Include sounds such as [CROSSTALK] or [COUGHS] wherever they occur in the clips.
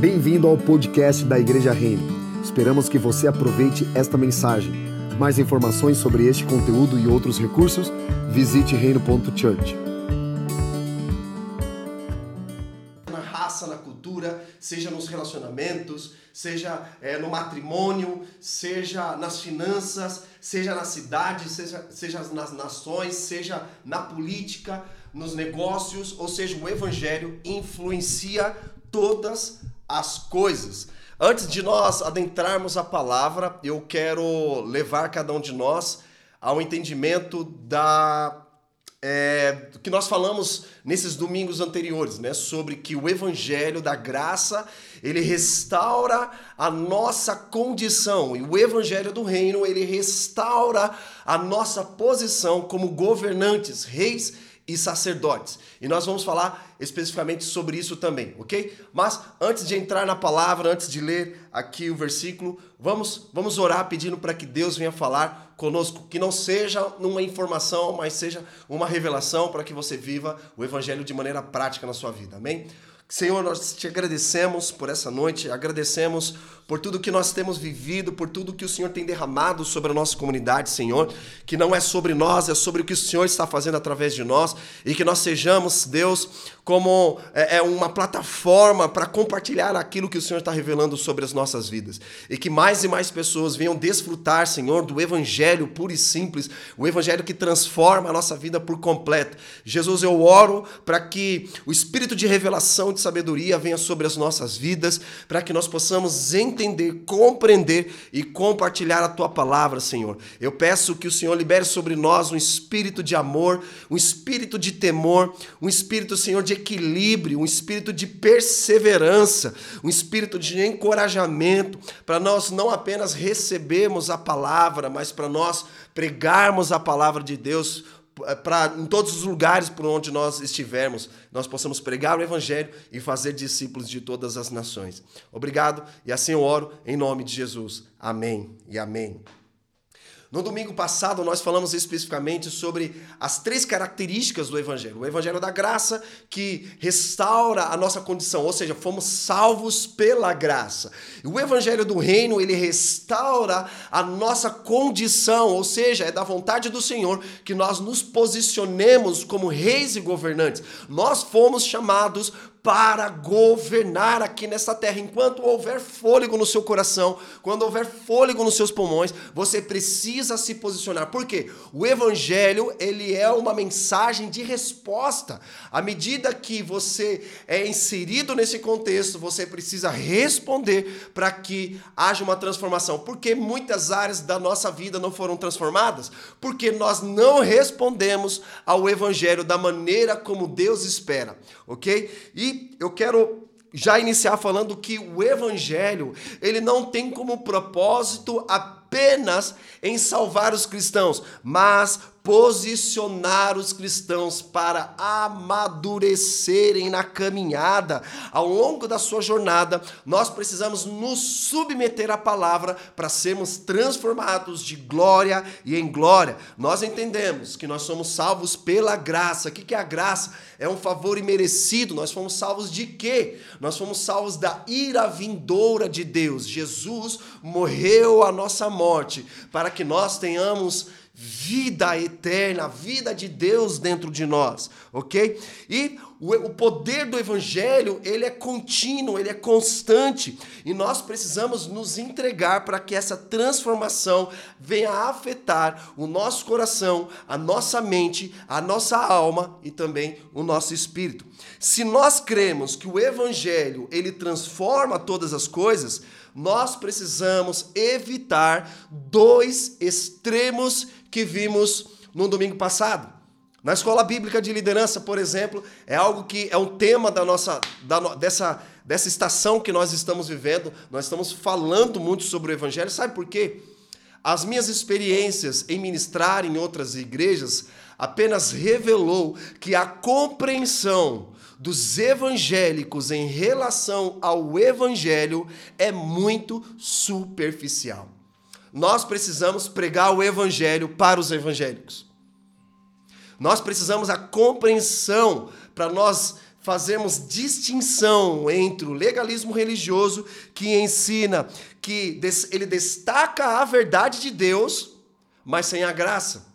Bem-vindo ao podcast da Igreja Reino. Esperamos que você aproveite esta mensagem. Mais informações sobre este conteúdo e outros recursos, visite reino.church. Na raça, na cultura, seja nos relacionamentos, seja é, no matrimônio, seja nas finanças, seja na cidade, seja, seja nas nações, seja na política, nos negócios, ou seja, o evangelho influencia todas as coisas. Antes de nós adentrarmos a palavra, eu quero levar cada um de nós ao entendimento da é, que nós falamos nesses domingos anteriores, né, sobre que o evangelho da graça ele restaura a nossa condição e o evangelho do reino ele restaura a nossa posição como governantes, reis e sacerdotes. E nós vamos falar especificamente sobre isso também, ok? Mas antes de entrar na palavra, antes de ler aqui o versículo, vamos, vamos orar pedindo para que Deus venha falar conosco, que não seja uma informação, mas seja uma revelação para que você viva o evangelho de maneira prática na sua vida, amém? Senhor, nós te agradecemos por essa noite, agradecemos por tudo que nós temos vivido, por tudo que o Senhor tem derramado sobre a nossa comunidade, Senhor, que não é sobre nós, é sobre o que o Senhor está fazendo através de nós e que nós sejamos, Deus, como é, é uma plataforma para compartilhar aquilo que o Senhor está revelando sobre as nossas vidas e que mais e mais pessoas venham desfrutar, Senhor, do Evangelho puro e simples, o Evangelho que transforma a nossa vida por completo. Jesus, eu oro para que o Espírito de revelação, de sabedoria venha sobre as nossas vidas, para que nós possamos entender compreender e compartilhar a tua palavra, Senhor. Eu peço que o Senhor libere sobre nós um espírito de amor, um espírito de temor, um espírito, Senhor, de equilíbrio, um espírito de perseverança, um espírito de encorajamento, para nós não apenas recebermos a palavra, mas para nós pregarmos a palavra de Deus para em todos os lugares por onde nós estivermos, nós possamos pregar o evangelho e fazer discípulos de todas as nações. Obrigado e assim eu oro em nome de Jesus. Amém e amém. No domingo passado, nós falamos especificamente sobre as três características do Evangelho. O Evangelho da graça, que restaura a nossa condição, ou seja, fomos salvos pela graça. O Evangelho do Reino, ele restaura a nossa condição, ou seja, é da vontade do Senhor que nós nos posicionemos como reis e governantes. Nós fomos chamados para governar aqui nessa terra. Enquanto houver fôlego no seu coração, quando houver fôlego nos seus pulmões, você precisa se posicionar. Por quê? O evangelho, ele é uma mensagem de resposta. À medida que você é inserido nesse contexto, você precisa responder para que haja uma transformação. Porque muitas áreas da nossa vida não foram transformadas, porque nós não respondemos ao evangelho da maneira como Deus espera, OK? E eu quero já iniciar falando que o evangelho, ele não tem como propósito apenas em salvar os cristãos, mas posicionar os cristãos para amadurecerem na caminhada. Ao longo da sua jornada, nós precisamos nos submeter à palavra para sermos transformados de glória e em glória. Nós entendemos que nós somos salvos pela graça. O que é a graça? É um favor imerecido. Nós fomos salvos de quê? Nós fomos salvos da ira vindoura de Deus. Jesus morreu a nossa morte para que nós tenhamos vida eterna, a vida de Deus dentro de nós, ok? E o poder do evangelho, ele é contínuo, ele é constante, e nós precisamos nos entregar para que essa transformação venha afetar o nosso coração, a nossa mente, a nossa alma e também o nosso espírito. Se nós cremos que o evangelho, ele transforma todas as coisas, nós precisamos evitar dois extremos que vimos no domingo passado. Na escola bíblica de liderança, por exemplo, é algo que é um tema da nossa da, dessa dessa estação que nós estamos vivendo. Nós estamos falando muito sobre o evangelho. Sabe por quê? As minhas experiências em ministrar em outras igrejas apenas revelou que a compreensão dos evangélicos em relação ao evangelho é muito superficial. Nós precisamos pregar o evangelho para os evangélicos. Nós precisamos a compreensão para nós fazemos distinção entre o legalismo religioso que ensina que ele destaca a verdade de Deus, mas sem a graça,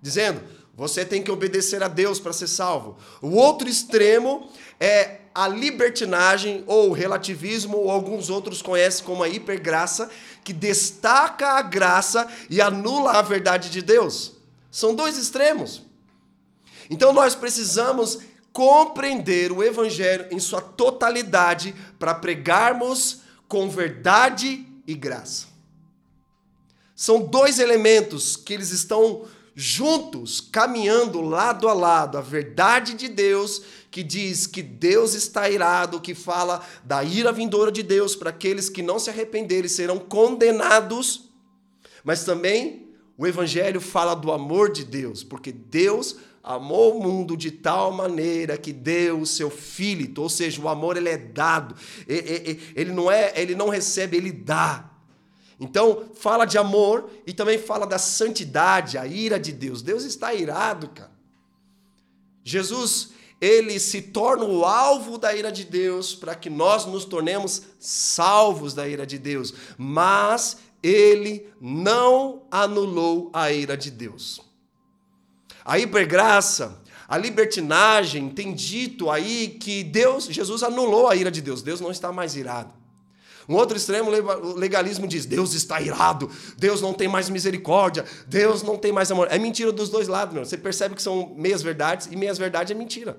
dizendo: você tem que obedecer a Deus para ser salvo. O outro extremo é a libertinagem ou relativismo, ou alguns outros conhecem como a hipergraça, que destaca a graça e anula a verdade de Deus. São dois extremos. Então nós precisamos compreender o evangelho em sua totalidade para pregarmos com verdade e graça. São dois elementos que eles estão juntos, caminhando lado a lado, a verdade de Deus, que diz que Deus está irado, que fala da ira vindoura de Deus para aqueles que não se arrependerem serão condenados, mas também o evangelho fala do amor de Deus, porque Deus amou o mundo de tal maneira que deu o seu filho, ou seja, o amor ele é dado, ele não é, ele não recebe, ele dá. Então, fala de amor e também fala da santidade, a ira de Deus. Deus está irado, cara. Jesus, ele se torna o alvo da ira de Deus para que nós nos tornemos salvos da ira de Deus, mas ele não anulou a ira de Deus. A hipergraça, a libertinagem tem dito aí que Deus, Jesus anulou a ira de Deus. Deus não está mais irado. Um outro extremo, o legalismo diz: Deus está irado, Deus não tem mais misericórdia, Deus não tem mais amor. É mentira dos dois lados, meu. Você percebe que são meias verdades e meias verdades é mentira.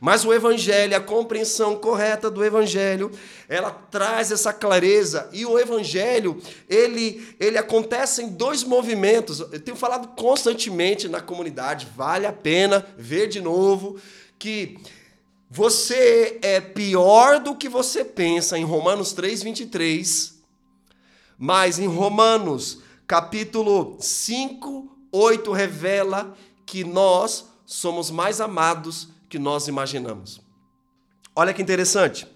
Mas o evangelho, a compreensão correta do evangelho, ela traz essa clareza. E o evangelho, ele, ele acontece em dois movimentos. Eu tenho falado constantemente na comunidade, vale a pena ver de novo que você é pior do que você pensa em Romanos 3:23. Mas em Romanos, capítulo 5, 8 revela que nós somos mais amados que nós imaginamos. Olha que interessante.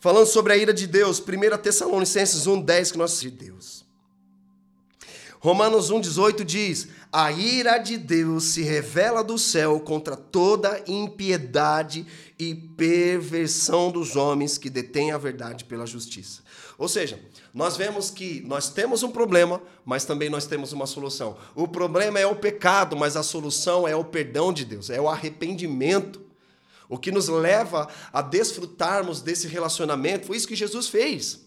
Falando sobre a ira de Deus, 1 Tessalonicenses 1,10, que nós de Deus. Romanos 1,18 diz: A ira de Deus se revela do céu contra toda impiedade e perversão dos homens que detêm a verdade pela justiça. Ou seja, nós vemos que nós temos um problema, mas também nós temos uma solução. O problema é o pecado, mas a solução é o perdão de Deus, é o arrependimento. O que nos leva a desfrutarmos desse relacionamento foi isso que Jesus fez.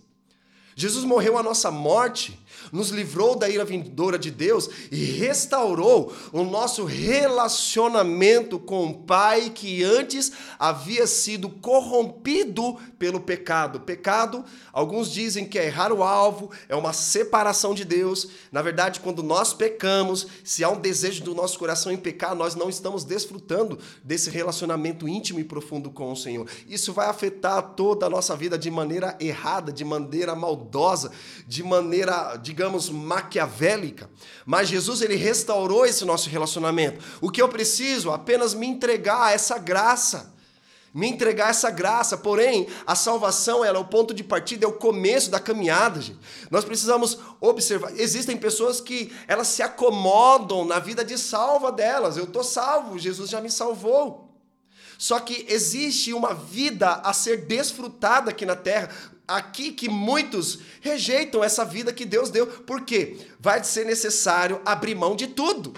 Jesus morreu a nossa morte nos livrou da ira vindoura de Deus e restaurou o nosso relacionamento com o Pai que antes havia sido corrompido pelo pecado. Pecado, alguns dizem que é errar o alvo, é uma separação de Deus. Na verdade, quando nós pecamos, se há um desejo do nosso coração em pecar, nós não estamos desfrutando desse relacionamento íntimo e profundo com o Senhor. Isso vai afetar toda a nossa vida de maneira errada, de maneira maldosa, de maneira, digamos, digamos, maquiavélica, mas Jesus ele restaurou esse nosso relacionamento. O que eu preciso? Apenas me entregar a essa graça. Me entregar essa graça, porém, a salvação ela é o ponto de partida, é o começo da caminhada, gente. Nós precisamos observar. Existem pessoas que elas se acomodam na vida de salva delas. Eu estou salvo, Jesus já me salvou. Só que existe uma vida a ser desfrutada aqui na terra aqui que muitos rejeitam essa vida que Deus deu. Por quê? Vai ser necessário abrir mão de tudo.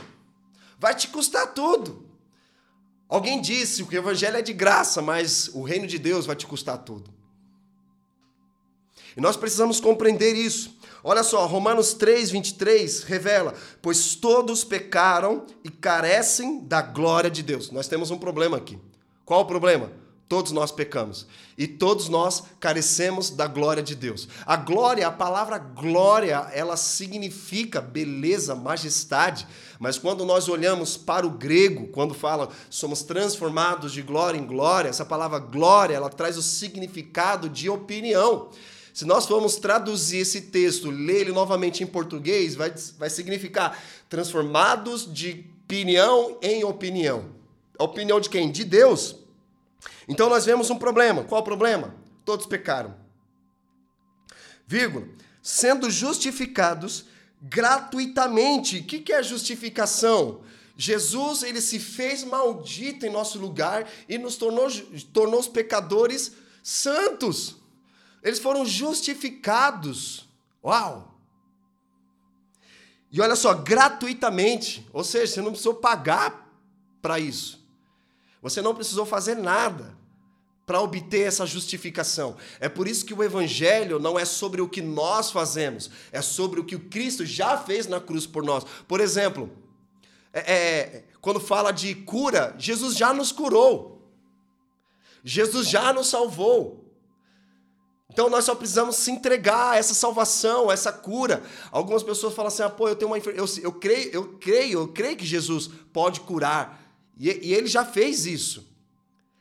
Vai te custar tudo. Alguém disse que o evangelho é de graça, mas o reino de Deus vai te custar tudo. E nós precisamos compreender isso. Olha só, Romanos 3, 23 revela: Pois todos pecaram e carecem da glória de Deus. Nós temos um problema aqui. Qual o problema? Todos nós pecamos e todos nós carecemos da glória de Deus. A glória, a palavra glória, ela significa beleza, majestade, mas quando nós olhamos para o grego, quando fala somos transformados de glória em glória, essa palavra glória, ela traz o significado de opinião. Se nós formos traduzir esse texto, ler ele novamente em português, vai, vai significar transformados de opinião em opinião. A opinião de quem? De Deus. Então nós vemos um problema. Qual o problema? Todos pecaram. Vírgula. Sendo justificados gratuitamente. O que é justificação? Jesus, ele se fez maldito em nosso lugar e nos tornou, tornou os pecadores santos. Eles foram justificados. Uau! E olha só, gratuitamente, ou seja, você não precisou pagar para isso. Você não precisou fazer nada para obter essa justificação. É por isso que o evangelho não é sobre o que nós fazemos, é sobre o que o Cristo já fez na cruz por nós. Por exemplo, é, é, quando fala de cura, Jesus já nos curou. Jesus já nos salvou. Então nós só precisamos se entregar a essa salvação, a essa cura. Algumas pessoas falam assim: ah, pô, eu tenho uma eu, eu creio, eu creio, eu creio que Jesus pode curar. E, e ele já fez isso.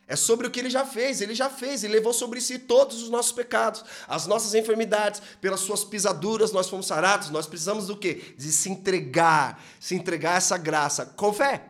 É sobre o que ele já fez, ele já fez, ele levou sobre si todos os nossos pecados, as nossas enfermidades, pelas suas pisaduras nós fomos sarados. Nós precisamos do quê? De se entregar, se entregar a essa graça com fé.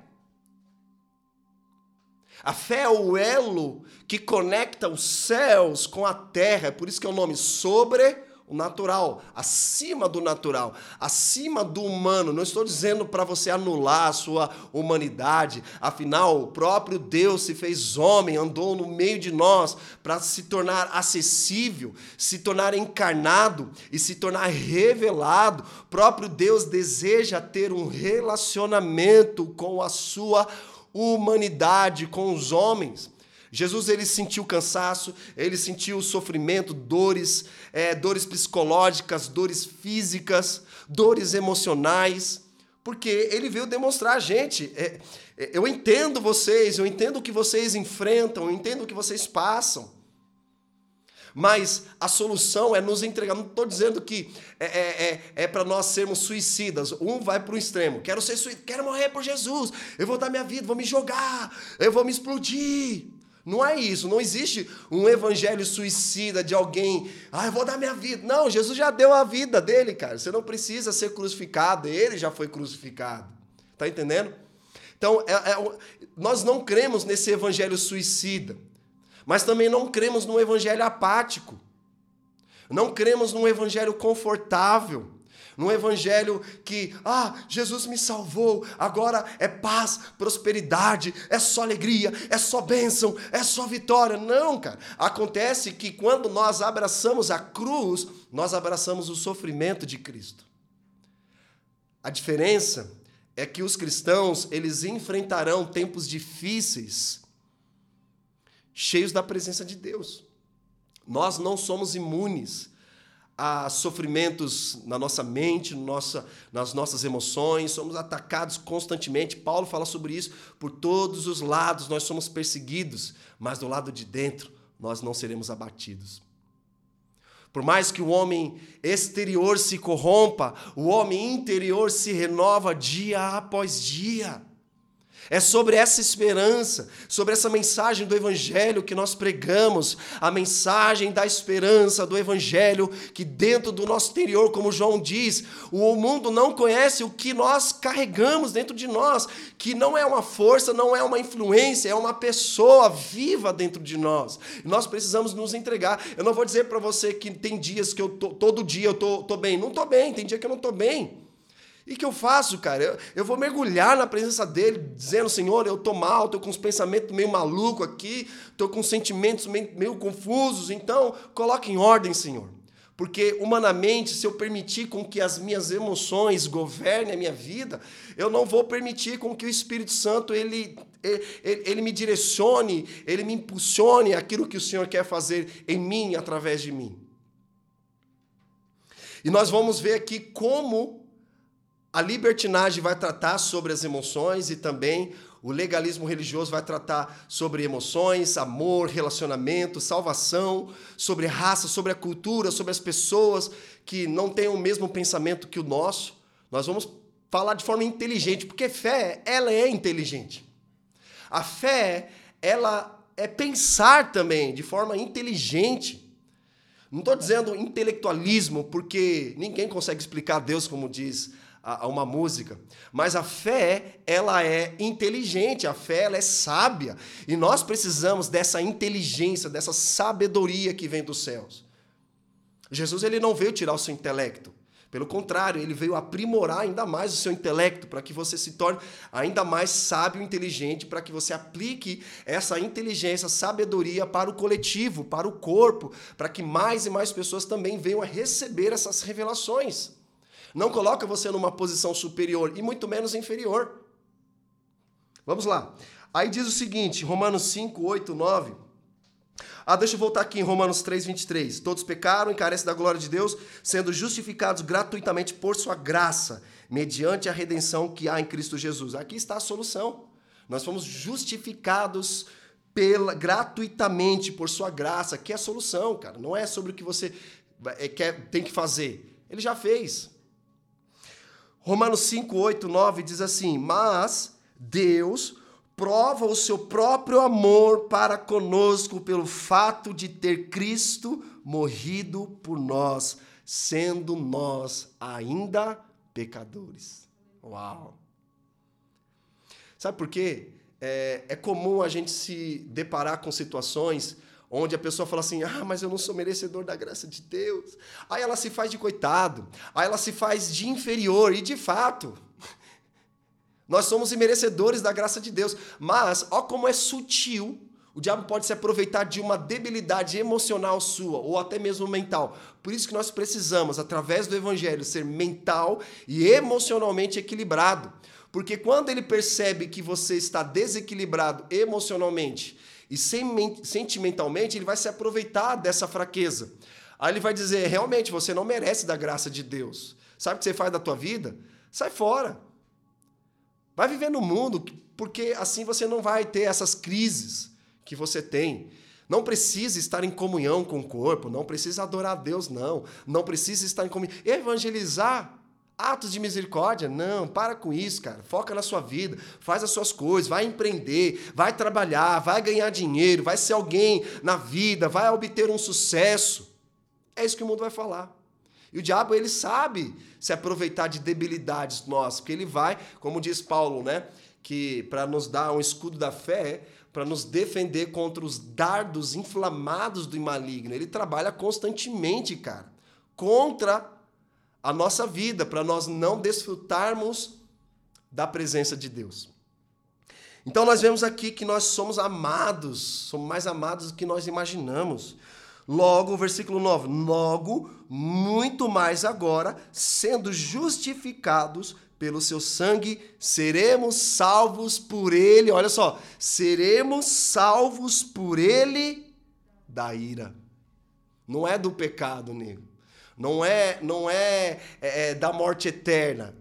A fé é o elo que conecta os céus com a terra, é por isso que é o nome sobre o natural, acima do natural, acima do humano. Não estou dizendo para você anular a sua humanidade, afinal, o próprio Deus se fez homem, andou no meio de nós para se tornar acessível, se tornar encarnado e se tornar revelado. O próprio Deus deseja ter um relacionamento com a sua humanidade, com os homens. Jesus ele sentiu cansaço, ele sentiu sofrimento, dores, é, dores psicológicas, dores físicas, dores emocionais, porque ele veio demonstrar a gente. É, é, eu entendo vocês, eu entendo o que vocês enfrentam, eu entendo o que vocês passam. Mas a solução é nos entregar. Não estou dizendo que é, é, é, é para nós sermos suicidas. Um vai para o extremo. Quero ser suicida, quero morrer por Jesus. Eu vou dar minha vida, vou me jogar, eu vou me explodir. Não é isso, não existe um evangelho suicida de alguém, ah, eu vou dar minha vida. Não, Jesus já deu a vida dele, cara. Você não precisa ser crucificado, ele já foi crucificado. Tá entendendo? Então, é, é, nós não cremos nesse evangelho suicida, mas também não cremos no evangelho apático. Não cremos num evangelho confortável. Num evangelho que, ah, Jesus me salvou, agora é paz, prosperidade, é só alegria, é só bênção, é só vitória. Não, cara. Acontece que quando nós abraçamos a cruz, nós abraçamos o sofrimento de Cristo. A diferença é que os cristãos, eles enfrentarão tempos difíceis, cheios da presença de Deus. Nós não somos imunes a sofrimentos na nossa mente, nossa, nas nossas emoções, somos atacados constantemente. Paulo fala sobre isso. Por todos os lados nós somos perseguidos, mas do lado de dentro nós não seremos abatidos. Por mais que o homem exterior se corrompa, o homem interior se renova dia após dia. É sobre essa esperança, sobre essa mensagem do Evangelho que nós pregamos, a mensagem da esperança do Evangelho, que dentro do nosso interior, como João diz, o mundo não conhece o que nós carregamos dentro de nós, que não é uma força, não é uma influência, é uma pessoa viva dentro de nós. Nós precisamos nos entregar. Eu não vou dizer para você que tem dias que eu tô, todo dia eu tô, tô bem. Não tô bem, tem dia que eu não tô bem. E que eu faço, cara? Eu, eu vou mergulhar na presença dele, dizendo, Senhor, eu tô mal, tô com uns pensamentos meio maluco aqui, tô com sentimentos meio, meio confusos, então coloque em ordem, Senhor. Porque humanamente, se eu permitir com que as minhas emoções governem a minha vida, eu não vou permitir com que o Espírito Santo ele, ele, ele me direcione, ele me impulsione aquilo que o Senhor quer fazer em mim, através de mim. E nós vamos ver aqui como a libertinagem vai tratar sobre as emoções e também o legalismo religioso vai tratar sobre emoções, amor, relacionamento, salvação, sobre raça, sobre a cultura, sobre as pessoas que não têm o mesmo pensamento que o nosso. Nós vamos falar de forma inteligente, porque fé, ela é inteligente. A fé, ela é pensar também de forma inteligente. Não estou dizendo intelectualismo, porque ninguém consegue explicar Deus como diz a, a uma música. Mas a fé, ela é inteligente, a fé, ela é sábia. E nós precisamos dessa inteligência, dessa sabedoria que vem dos céus. Jesus ele não veio tirar o seu intelecto. Pelo contrário, ele veio aprimorar ainda mais o seu intelecto, para que você se torne ainda mais sábio e inteligente, para que você aplique essa inteligência, sabedoria para o coletivo, para o corpo, para que mais e mais pessoas também venham a receber essas revelações. Não coloca você numa posição superior e muito menos inferior. Vamos lá. Aí diz o seguinte, Romanos 5, 8, 9. Ah, deixa eu voltar aqui em Romanos 3, 23. Todos pecaram e carecem da glória de Deus, sendo justificados gratuitamente por sua graça, mediante a redenção que há em Cristo Jesus. Aqui está a solução. Nós fomos justificados pela, gratuitamente por sua graça, que é a solução, cara. Não é sobre o que você é, quer, tem que fazer. Ele já fez. Romanos 5, 8, 9 diz assim: Mas Deus prova o seu próprio amor para conosco pelo fato de ter Cristo morrido por nós, sendo nós ainda pecadores. Uau! Sabe por quê? É, é comum a gente se deparar com situações onde a pessoa fala assim: ah, mas eu não sou merecedor da graça de Deus. Aí ela se faz de coitado, aí ela se faz de inferior, e de fato, [LAUGHS] nós somos imerecedores da graça de Deus. Mas, ó como é sutil, o diabo pode se aproveitar de uma debilidade emocional sua, ou até mesmo mental. Por isso que nós precisamos, através do evangelho, ser mental e emocionalmente equilibrado. Porque quando ele percebe que você está desequilibrado emocionalmente e sentimentalmente, ele vai se aproveitar dessa fraqueza. Aí ele vai dizer: realmente, você não merece da graça de Deus. Sabe o que você faz da tua vida? Sai fora. Vai viver no mundo, porque assim você não vai ter essas crises que você tem. Não precisa estar em comunhão com o corpo, não precisa adorar a Deus, não. Não precisa estar em comunhão. Evangelizar, atos de misericórdia, não, para com isso, cara. Foca na sua vida, faz as suas coisas, vai empreender, vai trabalhar, vai ganhar dinheiro, vai ser alguém na vida, vai obter um sucesso. É isso que o mundo vai falar. E o diabo, ele sabe se aproveitar de debilidades nossas, porque ele vai, como diz Paulo, né? Que para nos dar um escudo da fé, para nos defender contra os dardos inflamados do maligno. Ele trabalha constantemente, cara, contra a nossa vida, para nós não desfrutarmos da presença de Deus. Então nós vemos aqui que nós somos amados, somos mais amados do que nós imaginamos. Logo, versículo 9: Logo, muito mais agora, sendo justificados pelo seu sangue, seremos salvos por ele. Olha só, seremos salvos por ele da ira. Não é do pecado, nego. Não é, não é, é, é da morte eterna.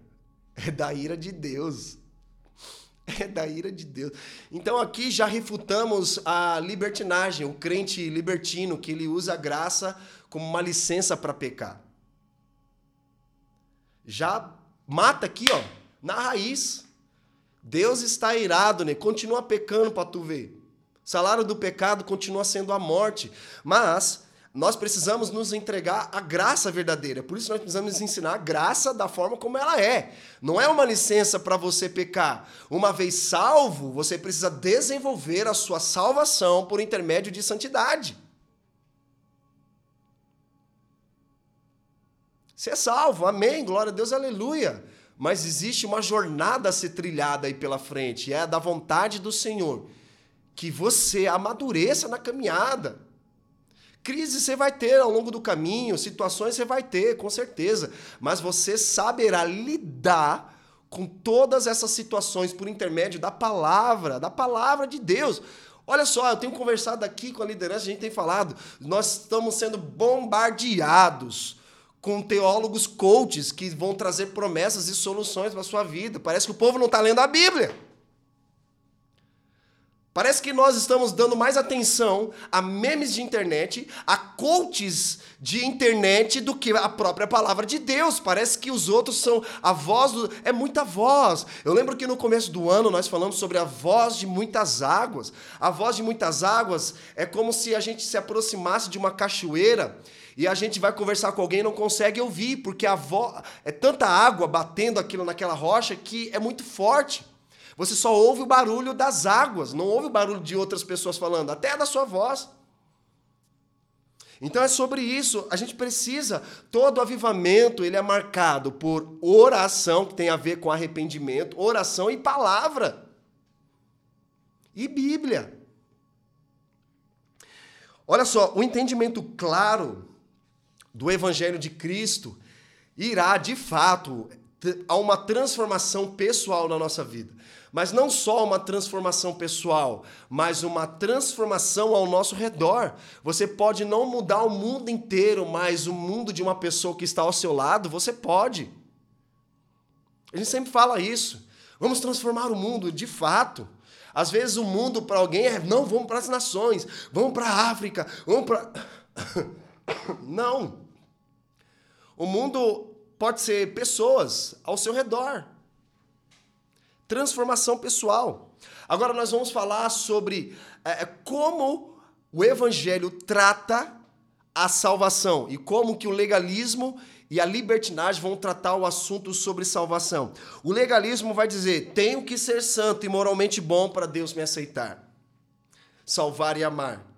É da ira de Deus. [LAUGHS] É da ira de Deus. Então aqui já refutamos a libertinagem, o crente libertino que ele usa a graça como uma licença para pecar. Já mata aqui, ó, na raiz. Deus está irado, né? Continua pecando para tu ver. O salário do pecado continua sendo a morte, mas nós precisamos nos entregar à graça verdadeira. Por isso nós precisamos ensinar a graça da forma como ela é. Não é uma licença para você pecar. Uma vez salvo, você precisa desenvolver a sua salvação por intermédio de santidade. Você é salvo, amém, glória a Deus, aleluia. Mas existe uma jornada a ser trilhada aí pela frente, é da vontade do Senhor. Que você amadureça na caminhada. Crise você vai ter ao longo do caminho, situações você vai ter, com certeza. Mas você saberá lidar com todas essas situações por intermédio da palavra, da palavra de Deus. Olha só, eu tenho conversado aqui com a liderança, a gente tem falado, nós estamos sendo bombardeados com teólogos coaches que vão trazer promessas e soluções para sua vida. Parece que o povo não está lendo a Bíblia. Parece que nós estamos dando mais atenção a memes de internet, a coaches de internet do que a própria palavra de Deus. Parece que os outros são a voz do. É muita voz. Eu lembro que no começo do ano nós falamos sobre a voz de muitas águas. A voz de muitas águas é como se a gente se aproximasse de uma cachoeira e a gente vai conversar com alguém e não consegue ouvir, porque a voz. É tanta água batendo aquilo naquela rocha que é muito forte. Você só ouve o barulho das águas, não ouve o barulho de outras pessoas falando, até da sua voz. Então é sobre isso. A gente precisa. Todo avivamento ele é marcado por oração, que tem a ver com arrependimento, oração e palavra. E Bíblia. Olha só, o entendimento claro do Evangelho de Cristo irá, de fato, a uma transformação pessoal na nossa vida. Mas não só uma transformação pessoal, mas uma transformação ao nosso redor. Você pode não mudar o mundo inteiro, mas o mundo de uma pessoa que está ao seu lado, você pode. A gente sempre fala isso. Vamos transformar o mundo, de fato. Às vezes o mundo para alguém é, não, vamos para as nações, vamos para a África, vamos para. [COUGHS] Não. O mundo pode ser pessoas ao seu redor. Transformação pessoal. Agora nós vamos falar sobre é, é como o evangelho trata a salvação e como que o legalismo e a libertinagem vão tratar o assunto sobre salvação. O legalismo vai dizer: tenho que ser santo e moralmente bom para Deus me aceitar, salvar e amar.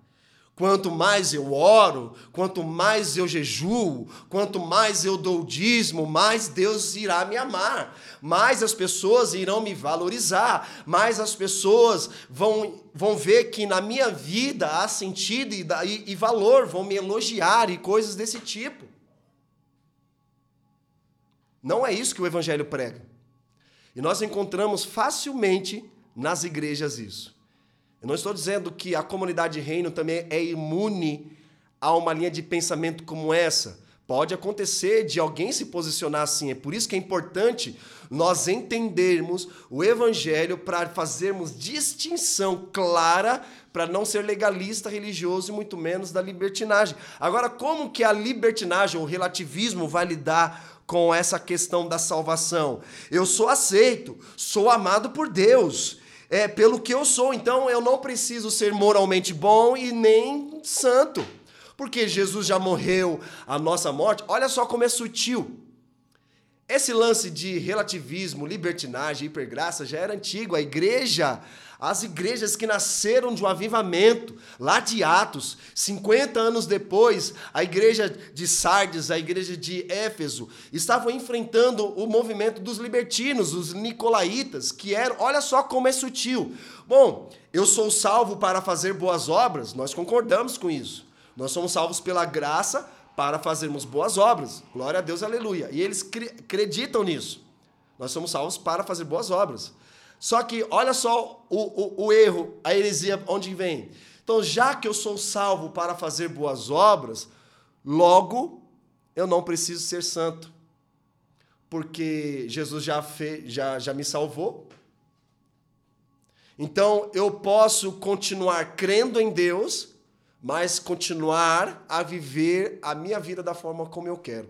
Quanto mais eu oro, quanto mais eu jejuo, quanto mais eu dou dízimo, mais Deus irá me amar, mais as pessoas irão me valorizar, mais as pessoas vão, vão ver que na minha vida há sentido e, e, e valor, vão me elogiar e coisas desse tipo. Não é isso que o Evangelho prega. E nós encontramos facilmente nas igrejas isso. Eu não estou dizendo que a comunidade reino também é imune a uma linha de pensamento como essa. Pode acontecer de alguém se posicionar assim. É por isso que é importante nós entendermos o evangelho para fazermos distinção clara para não ser legalista religioso e muito menos da libertinagem. Agora, como que a libertinagem, o relativismo vai lidar com essa questão da salvação. Eu sou aceito, sou amado por Deus, é pelo que eu sou, então eu não preciso ser moralmente bom e nem santo. Porque Jesus já morreu a nossa morte. Olha só como é sutil. Esse lance de relativismo, libertinagem, hipergraça já era antigo. A igreja as igrejas que nasceram de um avivamento, lá de Atos, 50 anos depois, a igreja de Sardes, a igreja de Éfeso, estavam enfrentando o movimento dos libertinos, os nicolaítas, que eram, olha só como é sutil. Bom, eu sou salvo para fazer boas obras, nós concordamos com isso. Nós somos salvos pela graça para fazermos boas obras. Glória a Deus, aleluia. E eles acreditam nisso. Nós somos salvos para fazer boas obras. Só que olha só o, o, o erro, a heresia, onde vem. Então, já que eu sou salvo para fazer boas obras, logo eu não preciso ser santo. Porque Jesus já, fez, já, já me salvou. Então eu posso continuar crendo em Deus, mas continuar a viver a minha vida da forma como eu quero.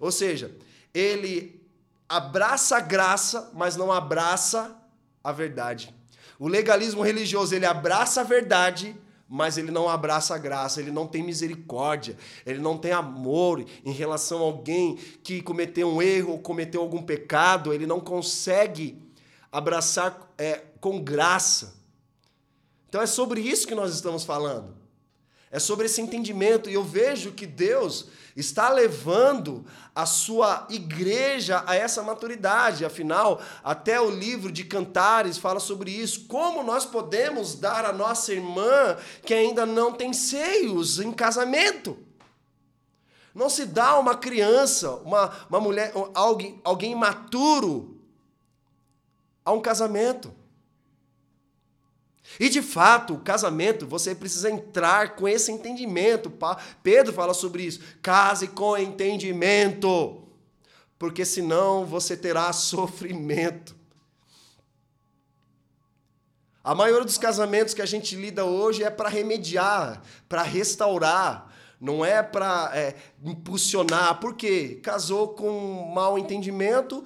Ou seja, ele abraça a graça, mas não abraça a verdade. O legalismo religioso, ele abraça a verdade, mas ele não abraça a graça, ele não tem misericórdia, ele não tem amor em relação a alguém que cometeu um erro ou cometeu algum pecado, ele não consegue abraçar é, com graça. Então é sobre isso que nós estamos falando. É sobre esse entendimento. E eu vejo que Deus está levando a sua igreja a essa maturidade. Afinal, até o livro de Cantares fala sobre isso. Como nós podemos dar a nossa irmã que ainda não tem seios em casamento? Não se dá uma criança, uma, uma mulher, alguém, alguém imaturo a um casamento. E de fato, o casamento, você precisa entrar com esse entendimento. Pedro fala sobre isso. Case com entendimento, porque senão você terá [LAUGHS] sofrimento. A maioria dos casamentos que a gente lida hoje é para remediar, para restaurar, não é para é, impulsionar, porque casou com um mau entendimento,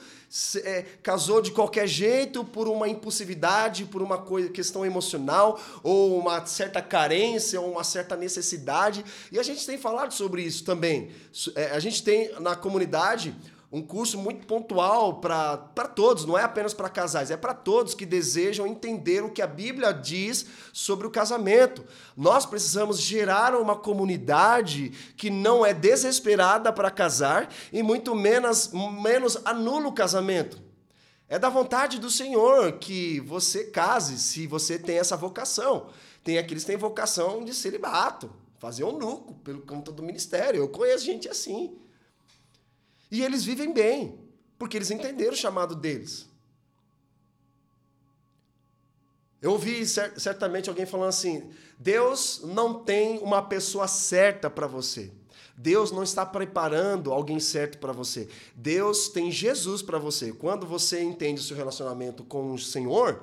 é, casou de qualquer jeito por uma impulsividade, por uma coisa, questão emocional, ou uma certa carência, ou uma certa necessidade. E a gente tem falado sobre isso também. É, a gente tem na comunidade um curso muito pontual para todos, não é apenas para casais, é para todos que desejam entender o que a Bíblia diz sobre o casamento. Nós precisamos gerar uma comunidade que não é desesperada para casar e muito menos, menos anula o casamento. É da vontade do Senhor que você case, se você tem essa vocação. Tem aqueles que têm vocação de celibato, fazer um nuco pelo conta do ministério. Eu conheço gente assim. E eles vivem bem, porque eles entenderam o chamado deles. Eu ouvi certamente alguém falando assim: Deus não tem uma pessoa certa para você. Deus não está preparando alguém certo para você. Deus tem Jesus para você. Quando você entende o seu relacionamento com o Senhor,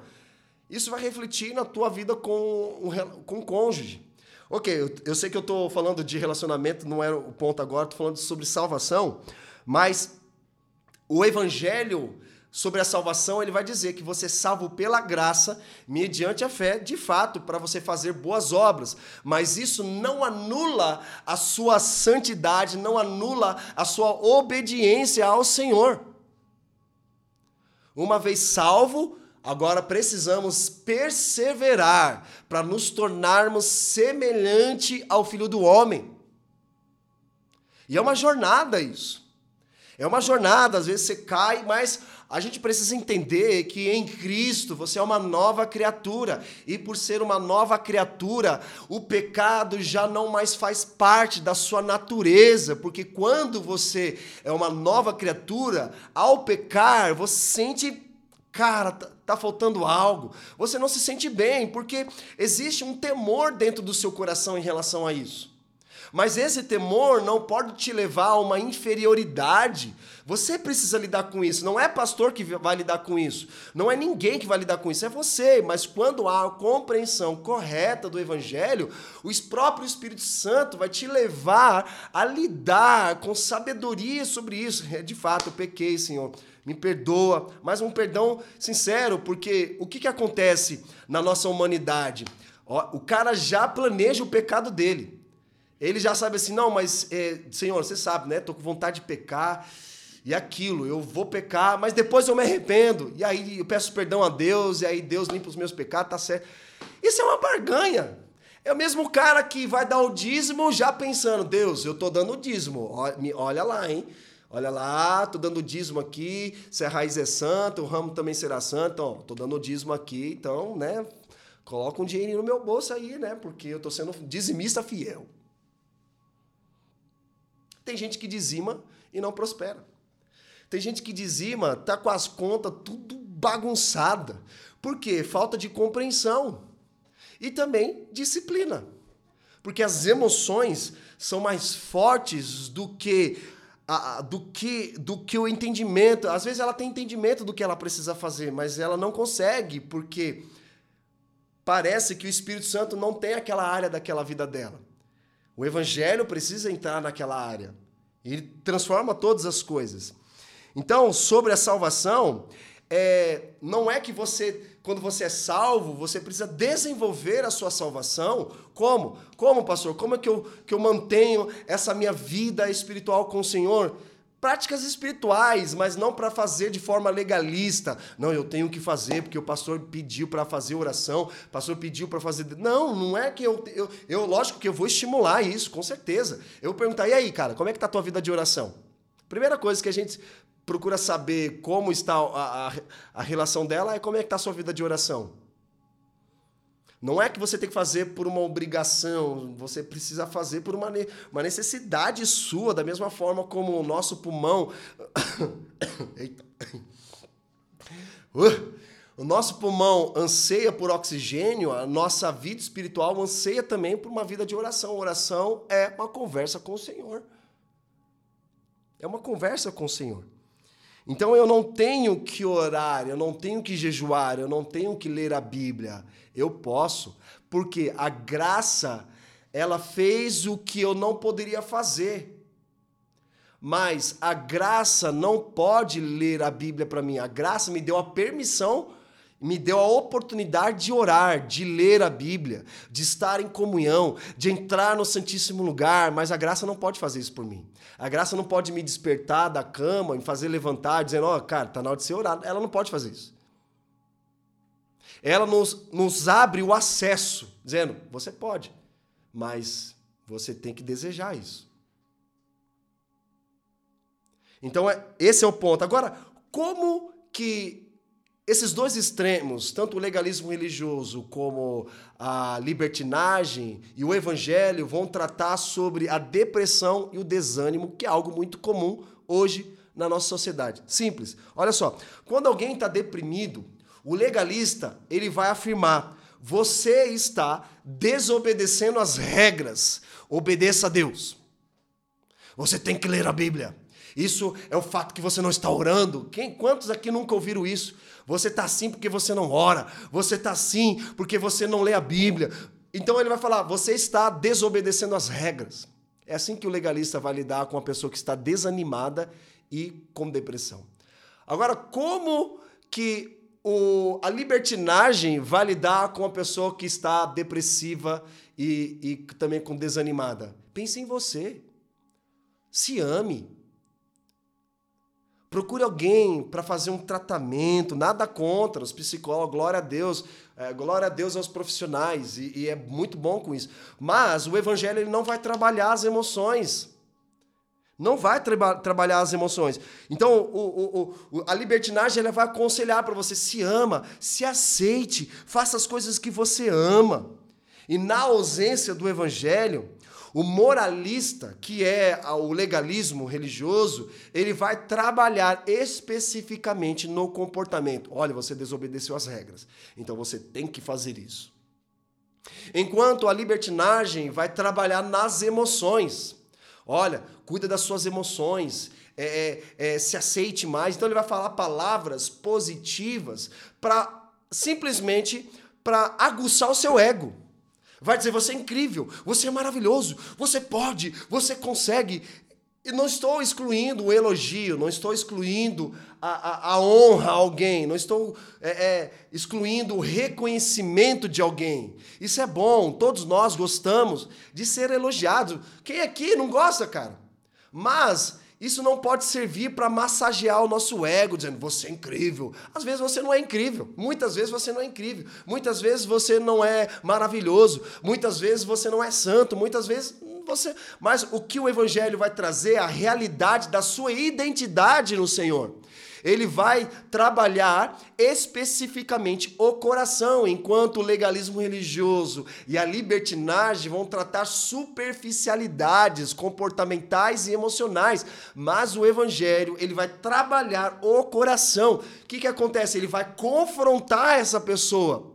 isso vai refletir na tua vida com, com o cônjuge. Ok, eu, eu sei que eu estou falando de relacionamento, não é o ponto agora, estou falando sobre salvação, mas o evangelho sobre a salvação, ele vai dizer que você é salvo pela graça, mediante a fé, de fato, para você fazer boas obras. Mas isso não anula a sua santidade, não anula a sua obediência ao Senhor. Uma vez salvo, agora precisamos perseverar para nos tornarmos semelhante ao Filho do Homem. E é uma jornada isso. É uma jornada, às vezes você cai, mas a gente precisa entender que em Cristo você é uma nova criatura. E por ser uma nova criatura, o pecado já não mais faz parte da sua natureza. Porque quando você é uma nova criatura, ao pecar, você sente. Cara, tá, tá faltando algo. Você não se sente bem, porque existe um temor dentro do seu coração em relação a isso. Mas esse temor não pode te levar a uma inferioridade. Você precisa lidar com isso. Não é pastor que vai lidar com isso. Não é ninguém que vai lidar com isso. É você. Mas quando há a compreensão correta do evangelho, o próprio Espírito Santo vai te levar a lidar com sabedoria sobre isso. É, de fato, eu pequei, Senhor me perdoa, mas um perdão sincero, porque o que, que acontece na nossa humanidade? O cara já planeja o pecado dele. Ele já sabe assim, não, mas, é, Senhor, você sabe, né? Tô com vontade de pecar e aquilo, eu vou pecar, mas depois eu me arrependo. E aí eu peço perdão a Deus, e aí Deus limpa os meus pecados, tá certo. Isso é uma barganha. É o mesmo cara que vai dar o dízimo já pensando, Deus, eu tô dando o dízimo. Olha lá, hein? Olha lá, tô dando o dízimo aqui, se a raiz é santa, o ramo também será santo, ó, tô dando o dízimo aqui, então, né? Coloca um dinheirinho no meu bolso aí, né? Porque eu tô sendo dizimista fiel. Tem gente que dizima e não prospera. Tem gente que dizima, tá com as contas tudo bagunçada. Por quê? Falta de compreensão. E também disciplina. Porque as emoções são mais fortes do que a, do que do que o entendimento. Às vezes ela tem entendimento do que ela precisa fazer, mas ela não consegue porque parece que o Espírito Santo não tem aquela área daquela vida dela. O evangelho precisa entrar naquela área. Ele transforma todas as coisas. Então, sobre a salvação, é, não é que você, quando você é salvo, você precisa desenvolver a sua salvação. Como? Como, pastor? Como é que eu, que eu mantenho essa minha vida espiritual com o Senhor? Práticas espirituais, mas não para fazer de forma legalista. Não, eu tenho que fazer porque o pastor pediu para fazer oração, o pastor pediu para fazer. Não, não é que eu, eu, eu. Lógico que eu vou estimular isso, com certeza. Eu vou perguntar, e aí, cara, como é que tá a tua vida de oração? Primeira coisa que a gente procura saber como está a, a, a relação dela é como é que está a sua vida de oração. Não é que você tem que fazer por uma obrigação, você precisa fazer por uma, uma necessidade sua, da mesma forma como o nosso pulmão. [COUGHS] Eita. Uh, o nosso pulmão anseia por oxigênio, a nossa vida espiritual anseia também por uma vida de oração. Oração é uma conversa com o Senhor. É uma conversa com o Senhor. Então eu não tenho que orar, eu não tenho que jejuar, eu não tenho que ler a Bíblia. Eu posso, porque a graça, ela fez o que eu não poderia fazer. Mas a graça não pode ler a Bíblia para mim. A graça me deu a permissão me deu a oportunidade de orar, de ler a Bíblia, de estar em comunhão, de entrar no Santíssimo Lugar, mas a graça não pode fazer isso por mim. A graça não pode me despertar da cama, me fazer levantar, dizendo, ó, oh, cara, tá na hora de ser orado. Ela não pode fazer isso. Ela nos, nos abre o acesso, dizendo, você pode, mas você tem que desejar isso. Então, é, esse é o ponto. Agora, como que esses dois extremos, tanto o legalismo religioso como a libertinagem e o evangelho, vão tratar sobre a depressão e o desânimo, que é algo muito comum hoje na nossa sociedade. Simples. Olha só, quando alguém está deprimido, o legalista ele vai afirmar: você está desobedecendo as regras. Obedeça a Deus. Você tem que ler a Bíblia. Isso é o fato que você não está orando. Quem, quantos aqui nunca ouviram isso? Você está assim porque você não ora. Você está assim porque você não lê a Bíblia. Então ele vai falar: você está desobedecendo as regras. É assim que o legalista vai lidar com uma pessoa que está desanimada e com depressão. Agora, como que o, a libertinagem vai lidar com uma pessoa que está depressiva e, e também com desanimada? Pense em você. Se ame. Procure alguém para fazer um tratamento, nada contra os psicólogos, glória a Deus, é, glória a Deus aos profissionais, e, e, é muito bom com isso. Mas o evangelho ele não vai trabalhar as emoções. Não vai tra trabalhar as emoções. Então, o, o, o, a libertinagem ela vai aconselhar para você: se ama, se aceite, faça as coisas que você ama. E na ausência do evangelho, o moralista, que é o legalismo religioso, ele vai trabalhar especificamente no comportamento. Olha, você desobedeceu as regras, então você tem que fazer isso. Enquanto a libertinagem vai trabalhar nas emoções. Olha, cuida das suas emoções, é, é, é se aceite mais. Então ele vai falar palavras positivas para simplesmente para aguçar o seu ego. Vai dizer: você é incrível, você é maravilhoso, você pode, você consegue. E não estou excluindo o elogio, não estou excluindo a, a, a honra a alguém, não estou é, é, excluindo o reconhecimento de alguém. Isso é bom, todos nós gostamos de ser elogiados. Quem aqui não gosta, cara? Mas isso não pode servir para massagear o nosso ego, dizendo você é incrível. Às vezes você não é incrível. Muitas vezes você não é incrível. Muitas vezes você não é maravilhoso. Muitas vezes você não é santo. Muitas vezes você. Mas o que o Evangelho vai trazer é a realidade da sua identidade no Senhor ele vai trabalhar especificamente o coração, enquanto o legalismo religioso e a libertinagem vão tratar superficialidades comportamentais e emocionais, mas o evangelho, ele vai trabalhar o coração. O que que acontece? Ele vai confrontar essa pessoa.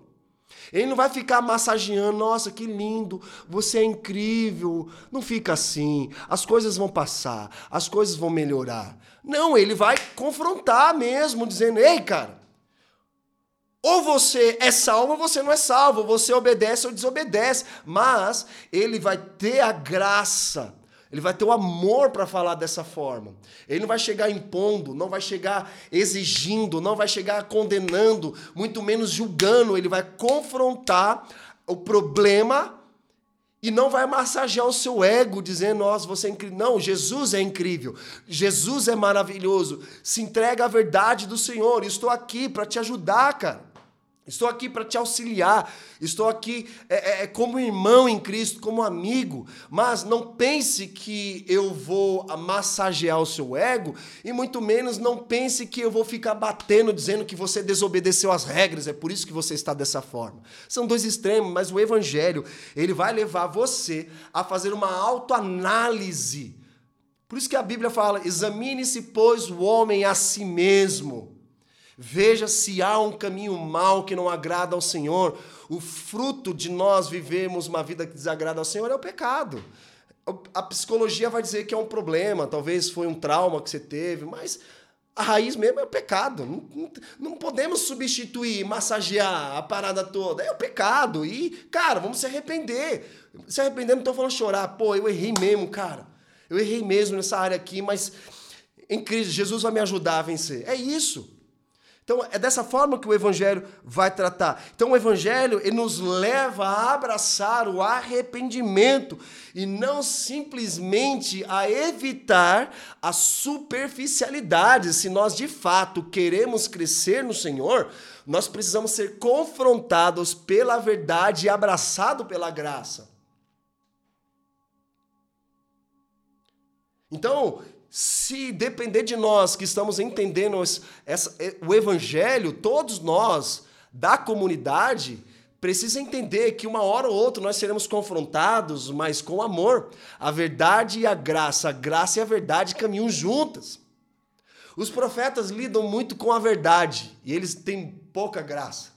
Ele não vai ficar massageando, nossa, que lindo, você é incrível. Não fica assim. As coisas vão passar, as coisas vão melhorar. Não, ele vai confrontar mesmo, dizendo: ei, cara, ou você é salvo ou você não é salvo, você obedece ou desobedece. Mas ele vai ter a graça ele vai ter o amor para falar dessa forma. Ele não vai chegar impondo, não vai chegar exigindo, não vai chegar condenando, muito menos julgando. Ele vai confrontar o problema e não vai massagear o seu ego dizendo, nossa, você é incrível. Não, Jesus é incrível. Jesus é maravilhoso. Se entrega à verdade do Senhor. Estou aqui para te ajudar, cara. Estou aqui para te auxiliar, estou aqui é, é, é, como irmão em Cristo, como amigo, mas não pense que eu vou massagear o seu ego e muito menos não pense que eu vou ficar batendo dizendo que você desobedeceu as regras, é por isso que você está dessa forma. São dois extremos, mas o evangelho, ele vai levar você a fazer uma autoanálise. Por isso que a Bíblia fala: examine-se, pois, o homem a si mesmo. Veja se há um caminho mau que não agrada ao Senhor. O fruto de nós vivermos uma vida que desagrada ao Senhor é o pecado. A psicologia vai dizer que é um problema, talvez foi um trauma que você teve, mas a raiz mesmo é o pecado. Não, não, podemos substituir, massagear a parada toda. É o pecado. E, cara, vamos se arrepender. Se arrepender, não estou falando chorar. Pô, eu errei mesmo, cara. Eu errei mesmo nessa área aqui, mas em Cristo, Jesus vai me ajudar a vencer. É isso. Então é dessa forma que o evangelho vai tratar. Então o evangelho ele nos leva a abraçar o arrependimento e não simplesmente a evitar a superficialidade. Se nós de fato queremos crescer no Senhor, nós precisamos ser confrontados pela verdade e abraçados pela graça. Então, se depender de nós que estamos entendendo essa, o evangelho, todos nós da comunidade precisa entender que uma hora ou outra nós seremos confrontados, mas com amor. A verdade e a graça, a graça e a verdade caminham juntas. Os profetas lidam muito com a verdade e eles têm pouca graça.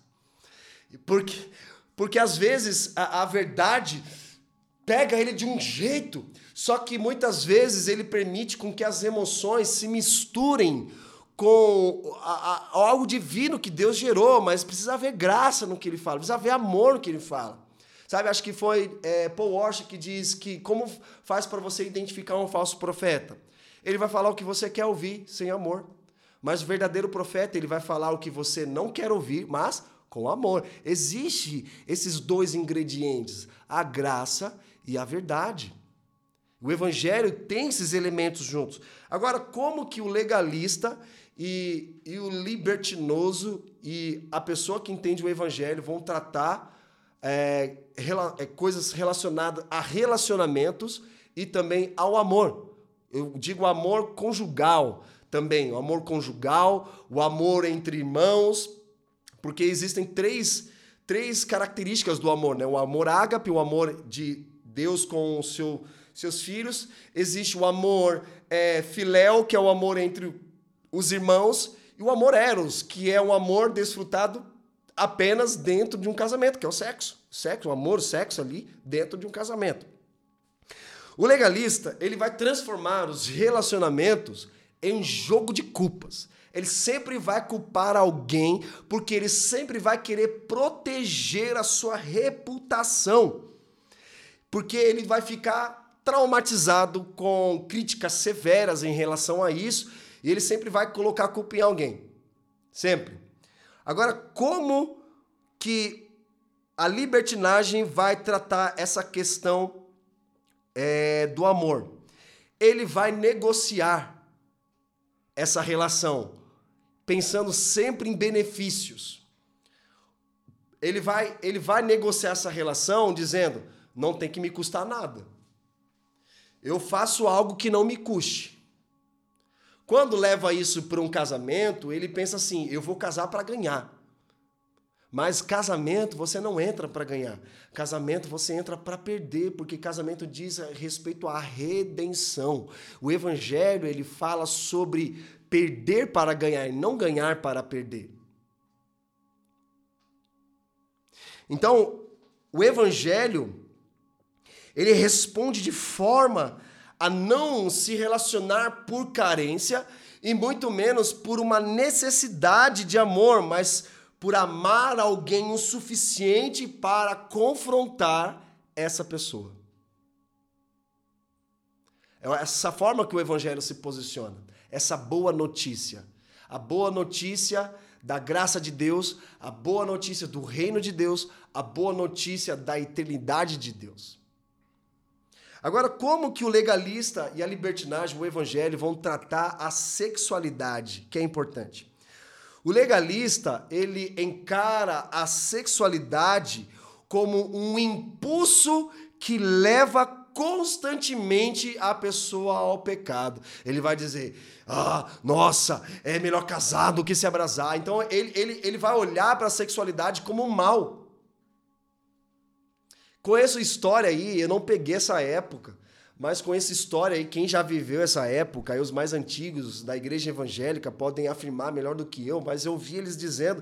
Porque, porque às vezes a, a verdade pega ele de um jeito só que muitas vezes ele permite com que as emoções se misturem com a, a, algo divino que Deus gerou, mas precisa haver graça no que ele fala, precisa haver amor no que ele fala. Sabe, acho que foi é, Paul Walsh que diz que como faz para você identificar um falso profeta? Ele vai falar o que você quer ouvir sem amor. Mas o verdadeiro profeta, ele vai falar o que você não quer ouvir, mas com amor. Existe esses dois ingredientes, a graça e a verdade. O evangelho tem esses elementos juntos. Agora, como que o legalista e, e o libertinoso e a pessoa que entende o evangelho vão tratar é, rela, é, coisas relacionadas a relacionamentos e também ao amor? Eu digo amor conjugal também, o amor conjugal, o amor entre irmãos, porque existem três, três características do amor, né? O amor ágape, o amor de Deus com o seu seus filhos. Existe o amor é, filéu, que é o amor entre os irmãos, e o amor eros, que é um amor desfrutado apenas dentro de um casamento, que é o sexo. Sexo, o amor, o sexo ali dentro de um casamento. O legalista, ele vai transformar os relacionamentos em jogo de culpas. Ele sempre vai culpar alguém, porque ele sempre vai querer proteger a sua reputação. Porque ele vai ficar traumatizado com críticas severas em relação a isso e ele sempre vai colocar a culpa em alguém. Sempre. Agora, como que a libertinagem vai tratar essa questão é, do amor? Ele vai negociar essa relação, pensando sempre em benefícios. Ele vai, ele vai negociar essa relação dizendo: não tem que me custar nada eu faço algo que não me custe. Quando leva isso para um casamento, ele pensa assim: eu vou casar para ganhar. Mas casamento você não entra para ganhar. Casamento você entra para perder, porque casamento diz respeito à redenção. O evangelho ele fala sobre perder para ganhar e não ganhar para perder. Então, o evangelho ele responde de forma a não se relacionar por carência e muito menos por uma necessidade de amor, mas por amar alguém o suficiente para confrontar essa pessoa. É essa forma que o evangelho se posiciona, essa boa notícia. A boa notícia da graça de Deus, a boa notícia do reino de Deus, a boa notícia da eternidade de Deus. Agora, como que o legalista e a libertinagem, o evangelho, vão tratar a sexualidade, que é importante? O legalista, ele encara a sexualidade como um impulso que leva constantemente a pessoa ao pecado. Ele vai dizer: ah, nossa, é melhor casar do que se abrasar. Então ele, ele, ele vai olhar para a sexualidade como um mal. Conheço história aí, eu não peguei essa época, mas com essa história aí, quem já viveu essa época, aí os mais antigos da igreja evangélica podem afirmar melhor do que eu, mas eu vi eles dizendo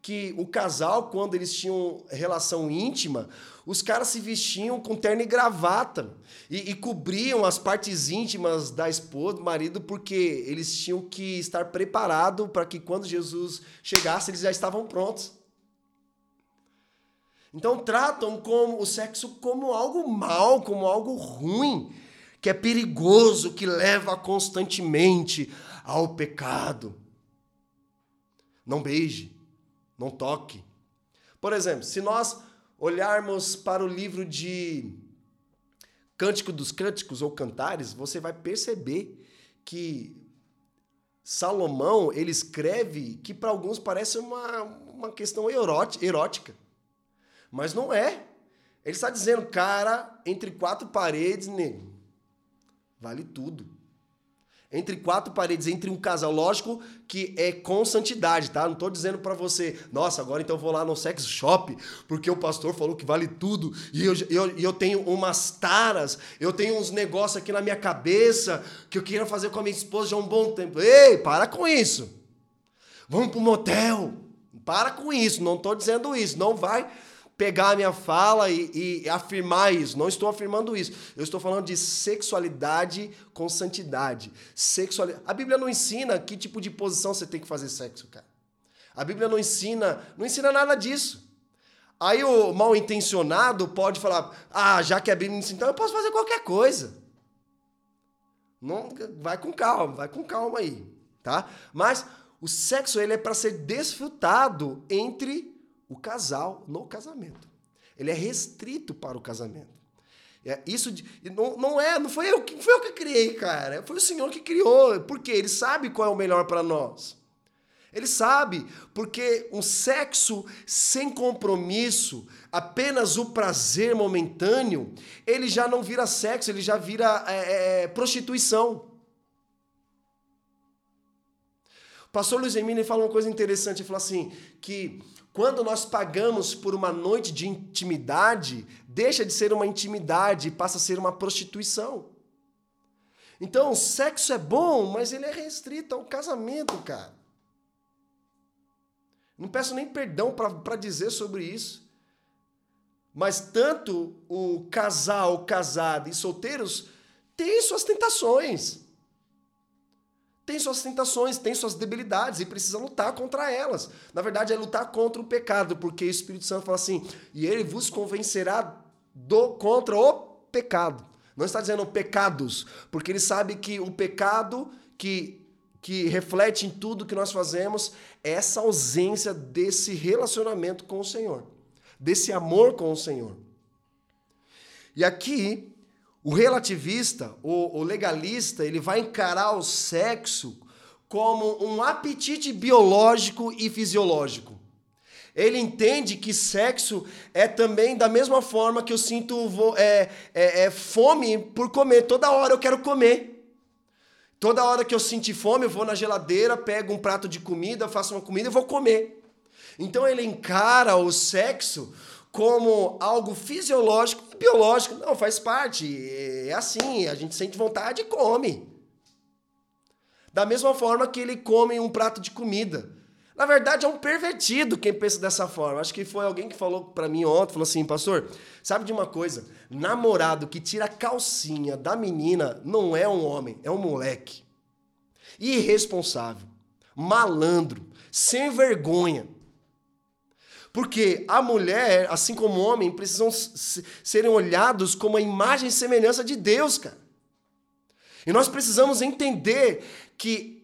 que o casal, quando eles tinham relação íntima, os caras se vestiam com terno e gravata e, e cobriam as partes íntimas da esposa, do marido, porque eles tinham que estar preparados para que quando Jesus chegasse, eles já estavam prontos. Então tratam como o sexo como algo mal, como algo ruim, que é perigoso, que leva constantemente ao pecado. não beije, não toque. Por exemplo, se nós olharmos para o livro de Cântico dos Cânticos ou Cantares, você vai perceber que Salomão ele escreve que para alguns parece uma, uma questão erótica, mas não é. Ele está dizendo, cara, entre quatro paredes, nego, vale tudo entre quatro paredes, entre um casal. Lógico que é com santidade, tá? Não tô dizendo para você, nossa, agora então vou lá no sex shop, porque o pastor falou que vale tudo, e eu, eu, eu tenho umas taras, eu tenho uns negócios aqui na minha cabeça que eu queria fazer com a minha esposa já há um bom tempo. Ei, para com isso. Vamos pro motel. Para com isso, não tô dizendo isso. Não vai pegar a minha fala e, e, afirmar isso. Não estou afirmando isso. Eu estou falando de sexualidade com santidade. Sexualidade. A Bíblia não ensina que tipo de posição você tem que fazer sexo, cara. A Bíblia não ensina, não ensina nada disso. Aí o mal intencionado pode falar: "Ah, já que a Bíblia ensina, então eu posso fazer qualquer coisa". Não, vai com calma, vai com calma aí, tá? Mas o sexo ele é para ser desfrutado entre o casal no casamento. Ele é restrito para o casamento. É, isso de, não, não é, não foi eu, que, foi eu que criei, cara. Foi o Senhor que criou. Porque Ele sabe qual é o melhor para nós. Ele sabe, porque um sexo sem compromisso, apenas o prazer momentâneo, ele já não vira sexo, ele já vira é, é, prostituição. O pastor Luiz Emílio fala uma coisa interessante, ele fala assim, que quando nós pagamos por uma noite de intimidade, deixa de ser uma intimidade e passa a ser uma prostituição. Então, o sexo é bom, mas ele é restrito ao casamento, cara. Não peço nem perdão para dizer sobre isso. Mas tanto o casal, casado e solteiros têm suas tentações tem suas tentações, tem suas debilidades e precisa lutar contra elas. Na verdade, é lutar contra o pecado, porque o Espírito Santo fala assim: e ele vos convencerá do contra o pecado. Não está dizendo pecados, porque ele sabe que o pecado que, que reflete em tudo que nós fazemos é essa ausência desse relacionamento com o Senhor, desse amor com o Senhor. E aqui o relativista, o, o legalista, ele vai encarar o sexo como um apetite biológico e fisiológico. Ele entende que sexo é também da mesma forma que eu sinto é, é, é, fome por comer. Toda hora eu quero comer. Toda hora que eu sentir fome, eu vou na geladeira, pego um prato de comida, faço uma comida e vou comer. Então ele encara o sexo como algo fisiológico biológico. Não, faz parte. É assim, a gente sente vontade e come. Da mesma forma que ele come um prato de comida. Na verdade, é um pervertido quem pensa dessa forma. Acho que foi alguém que falou para mim ontem, falou assim, pastor, sabe de uma coisa? Namorado que tira a calcinha da menina não é um homem, é um moleque. Irresponsável, malandro, sem vergonha. Porque a mulher, assim como o homem, precisam serem olhados como a imagem e semelhança de Deus, cara. E nós precisamos entender que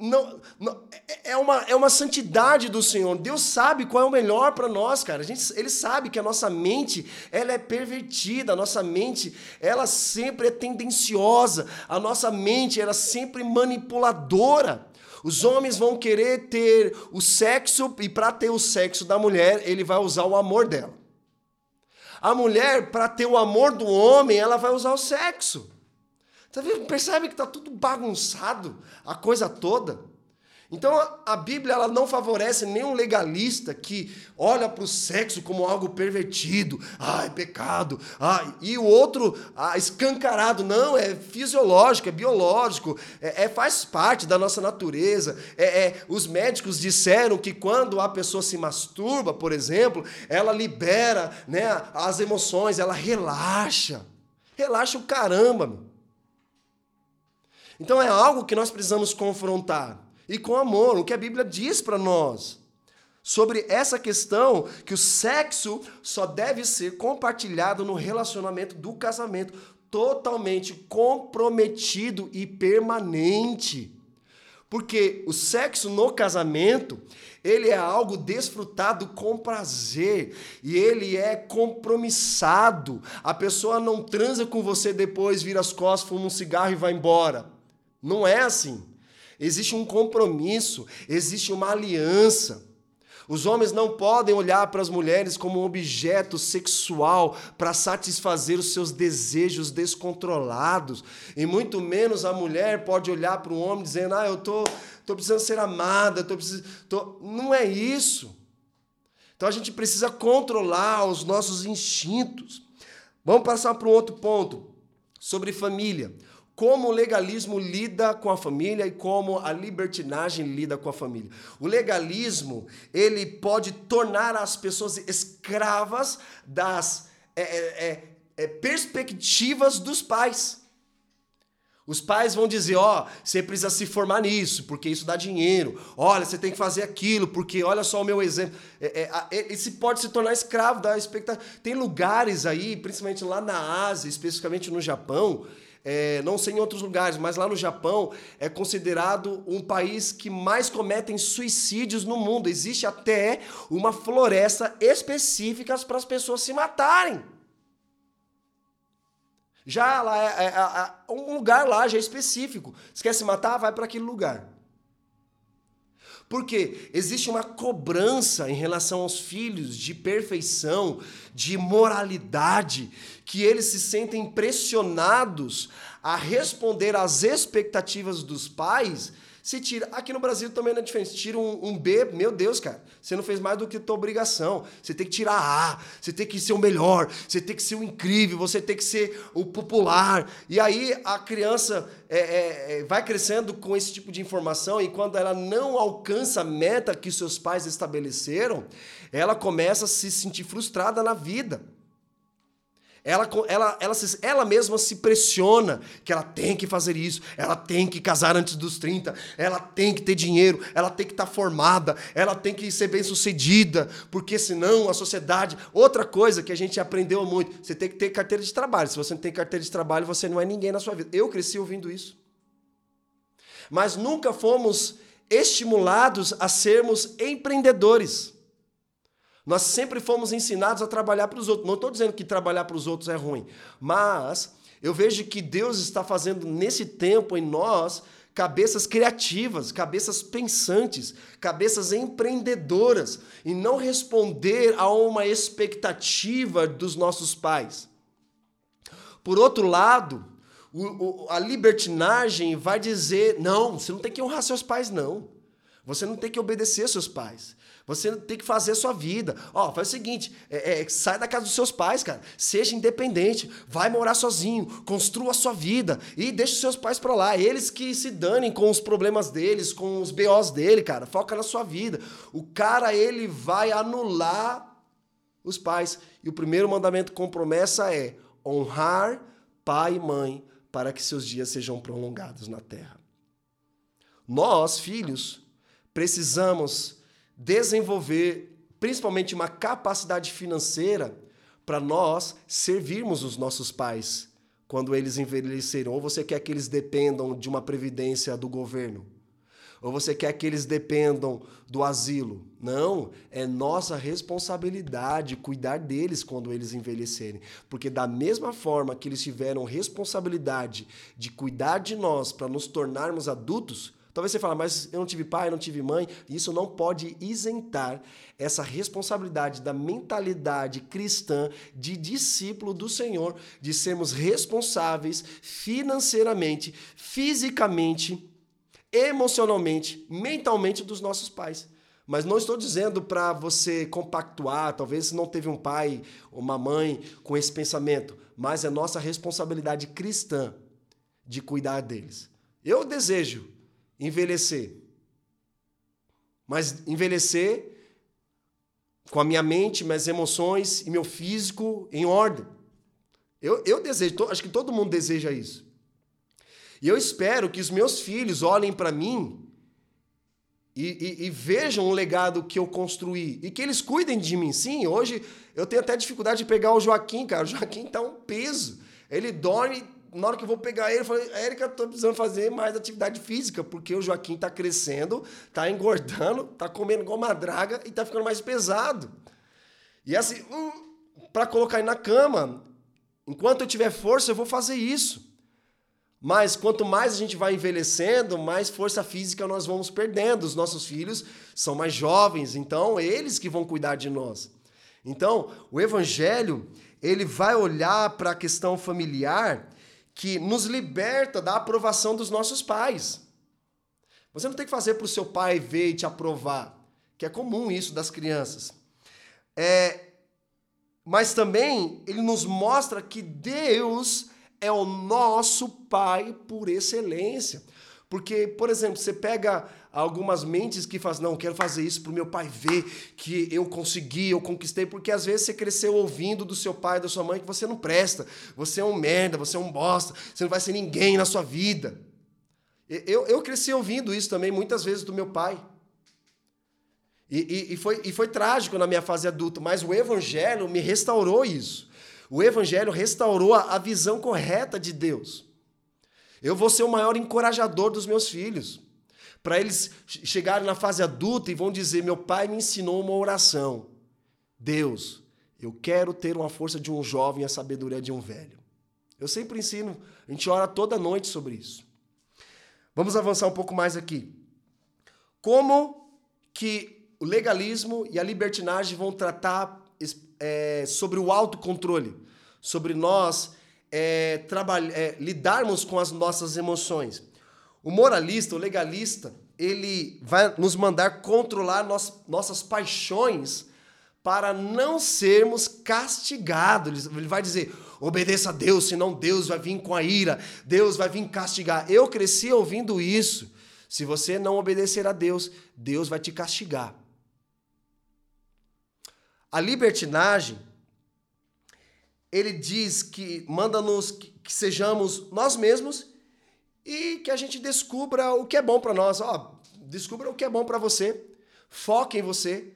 não, não, é, é, uma, é uma santidade do Senhor. Deus sabe qual é o melhor para nós, cara. A gente, ele sabe que a nossa mente ela é pervertida, a nossa mente ela sempre é tendenciosa, a nossa mente ela é sempre manipuladora. Os homens vão querer ter o sexo, e para ter o sexo da mulher, ele vai usar o amor dela. A mulher, para ter o amor do homem, ela vai usar o sexo. Tá vendo? Percebe que está tudo bagunçado, a coisa toda? Então a Bíblia ela não favorece nenhum legalista que olha para o sexo como algo pervertido, ai, pecado, ai, e o outro ah, escancarado. Não, é fisiológico, é biológico, é, é faz parte da nossa natureza. É, é, os médicos disseram que quando a pessoa se masturba, por exemplo, ela libera né, as emoções, ela relaxa. Relaxa o caramba. Meu. Então é algo que nós precisamos confrontar e com amor, o que a Bíblia diz para nós sobre essa questão que o sexo só deve ser compartilhado no relacionamento do casamento, totalmente comprometido e permanente. Porque o sexo no casamento, ele é algo desfrutado com prazer e ele é compromissado. A pessoa não transa com você depois, vira as costas, fuma um cigarro e vai embora. Não é assim. Existe um compromisso, existe uma aliança. Os homens não podem olhar para as mulheres como um objeto sexual para satisfazer os seus desejos descontrolados. E muito menos a mulher pode olhar para um homem dizendo: Ah, eu tô, tô precisando ser amada, tô precisando. Tô... Não é isso. Então a gente precisa controlar os nossos instintos. Vamos passar para um outro ponto sobre família como o legalismo lida com a família e como a libertinagem lida com a família. O legalismo, ele pode tornar as pessoas escravas das é, é, é, é perspectivas dos pais. Os pais vão dizer: ó, oh, você precisa se formar nisso, porque isso dá dinheiro. Olha, você tem que fazer aquilo, porque olha só o meu exemplo. É, é, é, esse pode se tornar escravo da expectativa. Tem lugares aí, principalmente lá na Ásia, especificamente no Japão, é, não sei em outros lugares, mas lá no Japão é considerado um país que mais cometem suicídios no mundo. Existe até uma floresta específica para as pessoas se matarem. Já lá é, é, é, é, um lugar lá já é específico. Se quer se matar, vai para aquele lugar. Porque existe uma cobrança em relação aos filhos de perfeição, de moralidade, que eles se sentem pressionados a responder às expectativas dos pais se tira. Aqui no Brasil também não é diferente. Tira um, um, B, meu Deus, cara. Você não fez mais do que tua obrigação. Você tem que tirar A, você tem que ser o melhor, você tem que ser o incrível, você tem que ser o popular. E aí a criança é, é, é, vai crescendo com esse tipo de informação e quando ela não alcança a meta que seus pais estabeleceram, ela começa a se sentir frustrada na vida. Ela, ela, ela, ela mesma se pressiona que ela tem que fazer isso, ela tem que casar antes dos 30, ela tem que ter dinheiro, ela tem que estar tá formada, ela tem que ser bem sucedida, porque senão a sociedade. Outra coisa que a gente aprendeu muito: você tem que ter carteira de trabalho. Se você não tem carteira de trabalho, você não é ninguém na sua vida. Eu cresci ouvindo isso. Mas nunca fomos estimulados a sermos empreendedores. Nós sempre fomos ensinados a trabalhar para os outros. Não estou dizendo que trabalhar para os outros é ruim, mas eu vejo que Deus está fazendo nesse tempo em nós cabeças criativas, cabeças pensantes, cabeças empreendedoras e não responder a uma expectativa dos nossos pais. Por outro lado, o, o, a libertinagem vai dizer: não, você não tem que honrar seus pais, não. Você não tem que obedecer seus pais. Você tem que fazer a sua vida. Ó, faz o seguinte: é, é, sai da casa dos seus pais, cara. Seja independente. Vai morar sozinho. Construa a sua vida. E deixa os seus pais pra lá. Eles que se danem com os problemas deles, com os BOs dele, cara. Foca na sua vida. O cara, ele vai anular os pais. E o primeiro mandamento com promessa é honrar pai e mãe para que seus dias sejam prolongados na terra. Nós, filhos, precisamos desenvolver principalmente uma capacidade financeira para nós servirmos os nossos pais quando eles envelhecerem. Ou você quer que eles dependam de uma previdência do governo? Ou você quer que eles dependam do asilo? Não, é nossa responsabilidade cuidar deles quando eles envelhecerem. Porque, da mesma forma que eles tiveram responsabilidade de cuidar de nós para nos tornarmos adultos, Talvez você fale, mas eu não tive pai, não tive mãe. Isso não pode isentar essa responsabilidade da mentalidade cristã de discípulo do Senhor, de sermos responsáveis financeiramente, fisicamente, emocionalmente, mentalmente dos nossos pais. Mas não estou dizendo para você compactuar, talvez não teve um pai ou uma mãe com esse pensamento, mas é nossa responsabilidade cristã de cuidar deles. Eu desejo envelhecer. Mas envelhecer com a minha mente, minhas emoções e meu físico em ordem. Eu, eu desejo, acho que todo mundo deseja isso. E eu espero que os meus filhos olhem para mim e, e, e, vejam o legado que eu construí e que eles cuidem de mim. Sim, hoje eu tenho até dificuldade de pegar o Joaquim, cara. O Joaquim tá um peso. Ele dorme na hora que eu vou pegar ele, eu falei, Érica, tô precisando fazer mais atividade física, porque o Joaquim tá crescendo, tá engordando, tá comendo igual uma draga e tá ficando mais pesado. E assim, hum, para colocar ele na cama, enquanto eu tiver força, eu vou fazer isso. Mas quanto mais a gente vai envelhecendo, mais força física nós vamos perdendo. Os nossos filhos são mais jovens, então eles que vão cuidar de nós. Então, o evangelho, ele vai olhar para a questão familiar que nos liberta da aprovação dos nossos pais. Você não tem que fazer para o seu pai ver e te aprovar, que é comum isso das crianças. É, mas também ele nos mostra que Deus é o nosso Pai por excelência. Porque, por exemplo, você pega algumas mentes que fazem, não, quero fazer isso para o meu pai ver que eu consegui, eu conquistei, porque às vezes você cresceu ouvindo do seu pai, da sua mãe, que você não presta, você é um merda, você é um bosta, você não vai ser ninguém na sua vida. Eu, eu cresci ouvindo isso também muitas vezes do meu pai. E, e, e, foi, e foi trágico na minha fase adulta, mas o evangelho me restaurou isso. O Evangelho restaurou a visão correta de Deus. Eu vou ser o maior encorajador dos meus filhos. Para eles chegarem na fase adulta e vão dizer: Meu pai me ensinou uma oração. Deus, eu quero ter uma força de um jovem e a sabedoria de um velho. Eu sempre ensino, a gente ora toda noite sobre isso. Vamos avançar um pouco mais aqui. Como que o legalismo e a libertinagem vão tratar é, sobre o autocontrole, sobre nós é, é, lidarmos com as nossas emoções. O moralista, o legalista, ele vai nos mandar controlar nos, nossas paixões para não sermos castigados. Ele vai dizer: obedeça a Deus, senão Deus vai vir com a ira, Deus vai vir castigar. Eu cresci ouvindo isso. Se você não obedecer a Deus, Deus vai te castigar. A libertinagem, ele diz que manda-nos que, que, sejamos nós mesmos e que a gente descubra o que é bom para nós. Ó, descubra o que é bom para você, foque em você,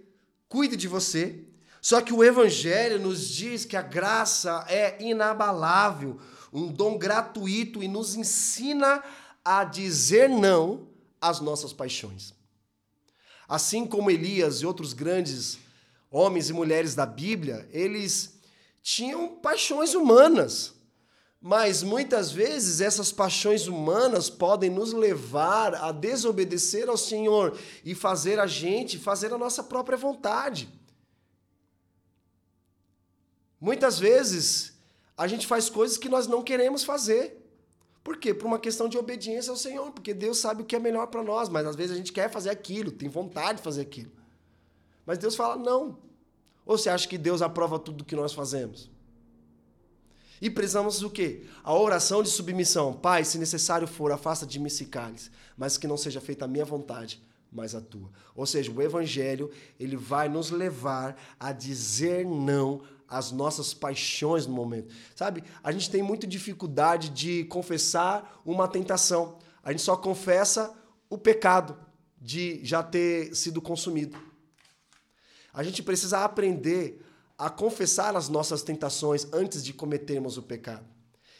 cuide de você. Só que o evangelho nos diz que a graça é inabalável, um dom gratuito e nos ensina a dizer não às nossas paixões. Assim como Elias e outros grandes homens e mulheres da Bíblia, eles tinham paixões humanas. Mas muitas vezes essas paixões humanas podem nos levar a desobedecer ao Senhor e fazer a gente fazer a nossa própria vontade. Muitas vezes a gente faz coisas que nós não queremos fazer. Por quê? Por uma questão de obediência ao Senhor, porque Deus sabe o que é melhor para nós, mas às vezes a gente quer fazer aquilo, tem vontade de fazer aquilo. Mas Deus fala: não. Ou você acha que Deus aprova tudo que nós fazemos? E precisamos do quê? A oração de submissão. Pai, se necessário for, afasta de mim esse cálice, mas que não seja feita a minha vontade, mas a tua. Ou seja, o evangelho, ele vai nos levar a dizer não às nossas paixões no momento. Sabe? A gente tem muita dificuldade de confessar uma tentação. A gente só confessa o pecado de já ter sido consumido. A gente precisa aprender a confessar as nossas tentações antes de cometermos o pecado.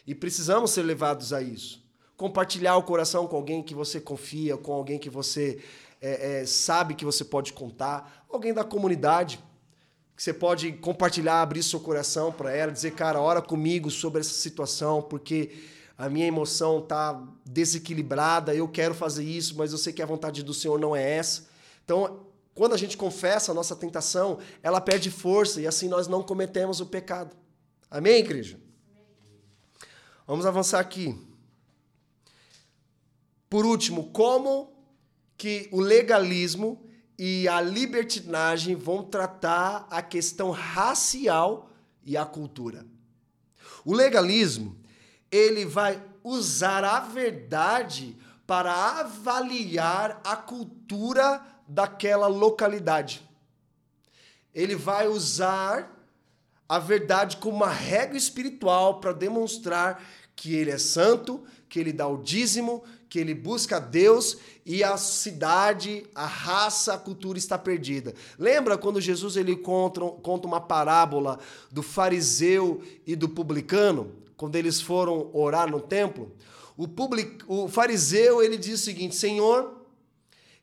E precisamos ser levados a isso. Compartilhar o coração com alguém que você confia, com alguém que você é, é, sabe que você pode contar, alguém da comunidade que você pode compartilhar, abrir seu coração para ela, dizer, cara, ora comigo sobre essa situação, porque a minha emoção está desequilibrada, eu quero fazer isso, mas eu sei que a vontade do Senhor não é essa. Então, quando a gente confessa a nossa tentação, ela perde força e assim nós não cometemos o pecado. Amém, igreja? Vamos avançar aqui. Por último, como que o legalismo e a libertinagem vão tratar a questão racial e a cultura. O legalismo, ele vai usar a verdade para avaliar a cultura daquela localidade. Ele vai usar a verdade como uma regra espiritual para demonstrar que ele é santo, que ele dá o dízimo, que ele busca Deus e a cidade, a raça, a cultura está perdida. Lembra quando Jesus ele conta, conta uma parábola do fariseu e do publicano? quando eles foram orar no templo, o, public, o fariseu ele diz o seguinte: Senhor,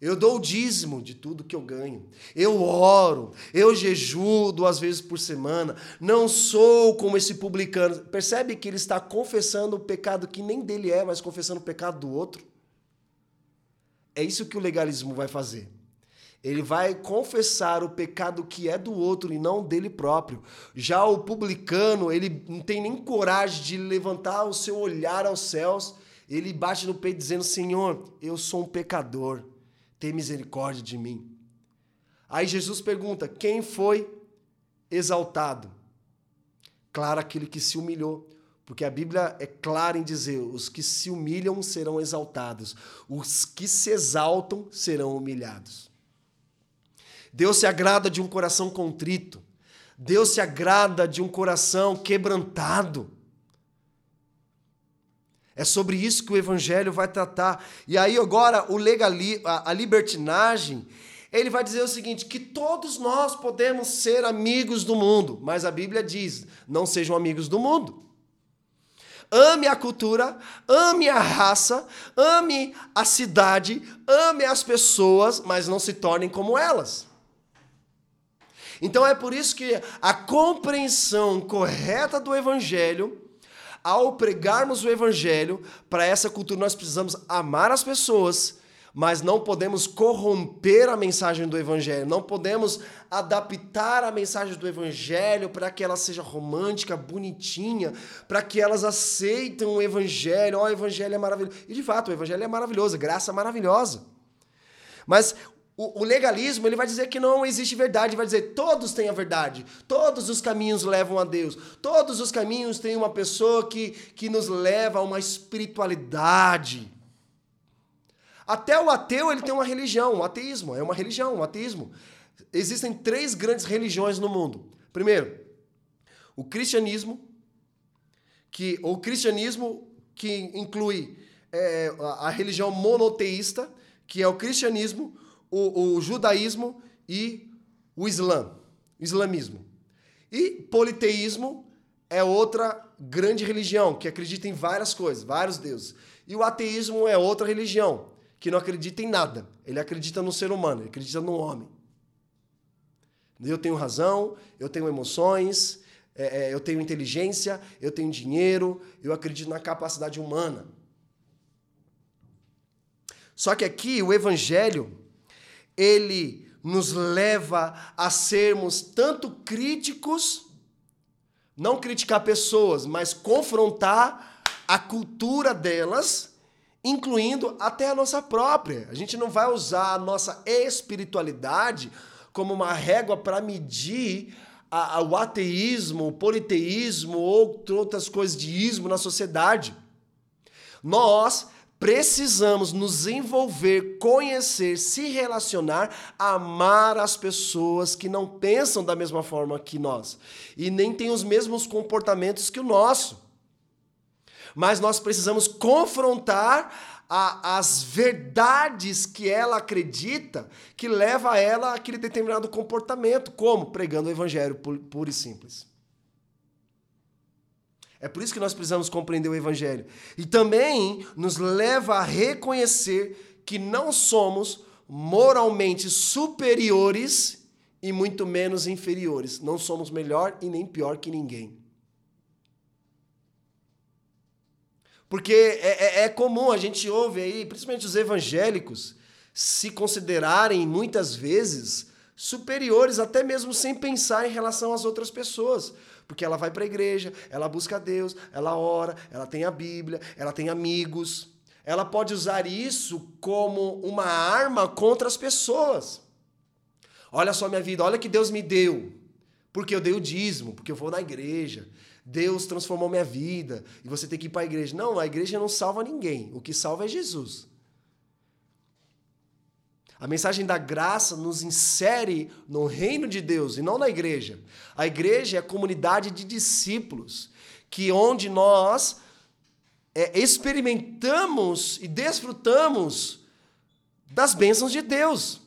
eu dou o dízimo de tudo que eu ganho. Eu oro, eu jejuo duas vezes por semana. Não sou como esse publicano. Percebe que ele está confessando o pecado que nem dele é, mas confessando o pecado do outro? É isso que o legalismo vai fazer. Ele vai confessar o pecado que é do outro e não dele próprio. Já o publicano, ele não tem nem coragem de levantar o seu olhar aos céus. Ele bate no peito dizendo: Senhor, eu sou um pecador, tem misericórdia de mim. Aí Jesus pergunta: quem foi exaltado? Claro, aquele que se humilhou. Porque a Bíblia é clara em dizer: os que se humilham serão exaltados, os que se exaltam serão humilhados. Deus se agrada de um coração contrito. Deus se agrada de um coração quebrantado. É sobre isso que o evangelho vai tratar. E aí agora o legali, a, a libertinagem, ele vai dizer o seguinte, que todos nós podemos ser amigos do mundo, mas a Bíblia diz: não sejam amigos do mundo. Ame a cultura, ame a raça, ame a cidade, ame as pessoas, mas não se tornem como elas. Então é por isso que a compreensão correta do evangelho, ao pregarmos o evangelho, para essa cultura nós precisamos amar as pessoas, mas não podemos corromper a mensagem do evangelho, não podemos adaptar a mensagem do evangelho para que ela seja romântica, bonitinha, para que elas aceitem o evangelho. Ó, oh, o evangelho é maravilhoso. E de fato, o evangelho é maravilhoso, graça maravilhosa. Mas o, legalismo ele vai dizer que não existe verdade, vai dizer todos têm a verdade, todos os caminhos levam a Deus, todos os caminhos têm uma pessoa que, que nos leva a uma espiritualidade. Até o ateu ele tem uma religião, o ateísmo é uma religião, ateísmo. Existem três grandes religiões no mundo. Primeiro, o cristianismo, que o cristianismo que inclui é, a, a religião monoteísta, que é o cristianismo, o, o judaísmo e o islã, o islamismo. E politeísmo é outra grande religião que acredita em várias coisas, vários deuses. E o ateísmo é outra religião que não acredita em nada. Ele acredita no ser humano, ele acredita no homem. Eu tenho razão, eu tenho emoções, é, é, eu tenho inteligência, eu tenho dinheiro, eu acredito na capacidade humana. Só que aqui o evangelho ele nos leva a sermos tanto críticos, não criticar pessoas, mas confrontar a cultura delas, incluindo até a nossa própria. A gente não vai usar a nossa espiritualidade como uma régua para medir a, a, o ateísmo, o politeísmo ou outras coisas de ismo na sociedade. Nós precisamos nos envolver, conhecer, se relacionar, amar as pessoas que não pensam da mesma forma que nós e nem têm os mesmos comportamentos que o nosso. Mas nós precisamos confrontar a, as verdades que ela acredita que leva a ela aquele determinado comportamento, como pregando o evangelho puro e simples. É por isso que nós precisamos compreender o Evangelho. E também nos leva a reconhecer que não somos moralmente superiores e muito menos inferiores. Não somos melhor e nem pior que ninguém. Porque é, é, é comum, a gente ouve aí, principalmente os evangélicos, se considerarem muitas vezes superiores, até mesmo sem pensar em relação às outras pessoas. Porque ela vai para a igreja, ela busca Deus, ela ora, ela tem a Bíblia, ela tem amigos. Ela pode usar isso como uma arma contra as pessoas. Olha só minha vida, olha que Deus me deu. Porque eu dei o dízimo, porque eu vou na igreja. Deus transformou minha vida e você tem que ir para a igreja. Não, a igreja não salva ninguém. O que salva é Jesus. A mensagem da graça nos insere no reino de Deus e não na igreja. A igreja é a comunidade de discípulos, que onde nós é, experimentamos e desfrutamos das bênçãos de Deus.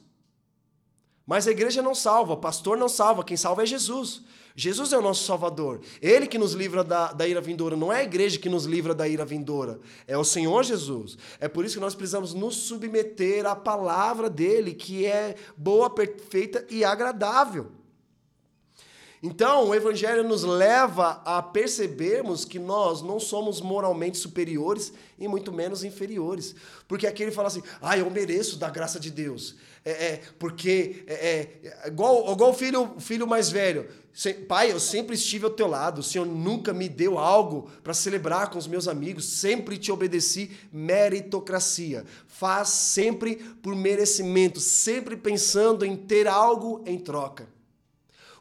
Mas a igreja não salva, o pastor não salva, quem salva é Jesus. Jesus é o nosso Salvador. Ele que nos livra da, da ira vindoura. Não é a igreja que nos livra da ira vindoura. É o Senhor Jesus. É por isso que nós precisamos nos submeter à palavra dele, que é boa, perfeita e agradável. Então, o Evangelho nos leva a percebermos que nós não somos moralmente superiores e muito menos inferiores. Porque aqui ele fala assim: ah, eu mereço da graça de Deus. É, é porque é, é, igual, igual o filho, filho mais velho. Pai, eu sempre estive ao teu lado, o Senhor nunca me deu algo para celebrar com os meus amigos, sempre te obedeci, meritocracia. Faz sempre por merecimento, sempre pensando em ter algo em troca.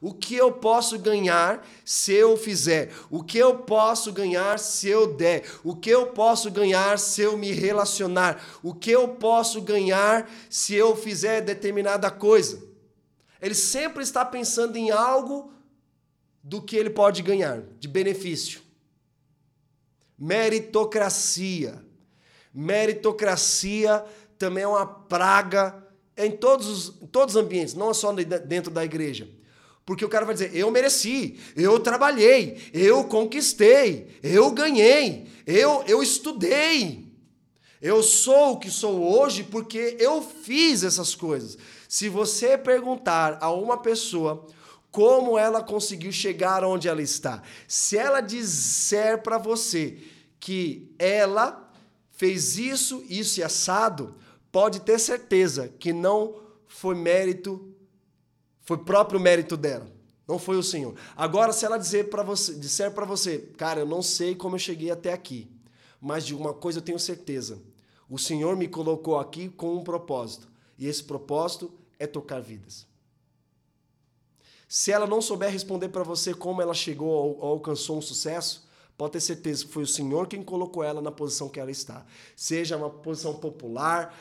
O que eu posso ganhar se eu fizer? O que eu posso ganhar se eu der? O que eu posso ganhar se eu me relacionar? O que eu posso ganhar se eu fizer determinada coisa? Ele sempre está pensando em algo do que ele pode ganhar de benefício. Meritocracia. Meritocracia também é uma praga em todos os, em todos os ambientes, não só dentro da igreja. Porque o cara vai dizer: eu mereci, eu trabalhei, eu conquistei, eu ganhei, eu, eu estudei. Eu sou o que sou hoje porque eu fiz essas coisas. Se você perguntar a uma pessoa como ela conseguiu chegar onde ela está, se ela disser para você que ela fez isso, isso e assado, pode ter certeza que não foi mérito foi próprio mérito dela. Não foi o Senhor. Agora, se ela dizer para você, disser para você, cara, eu não sei como eu cheguei até aqui, mas de uma coisa eu tenho certeza. O Senhor me colocou aqui com um propósito. E esse propósito é tocar vidas. Se ela não souber responder para você como ela chegou ou alcançou um sucesso, pode ter certeza que foi o Senhor quem colocou ela na posição que ela está. Seja uma posição popular,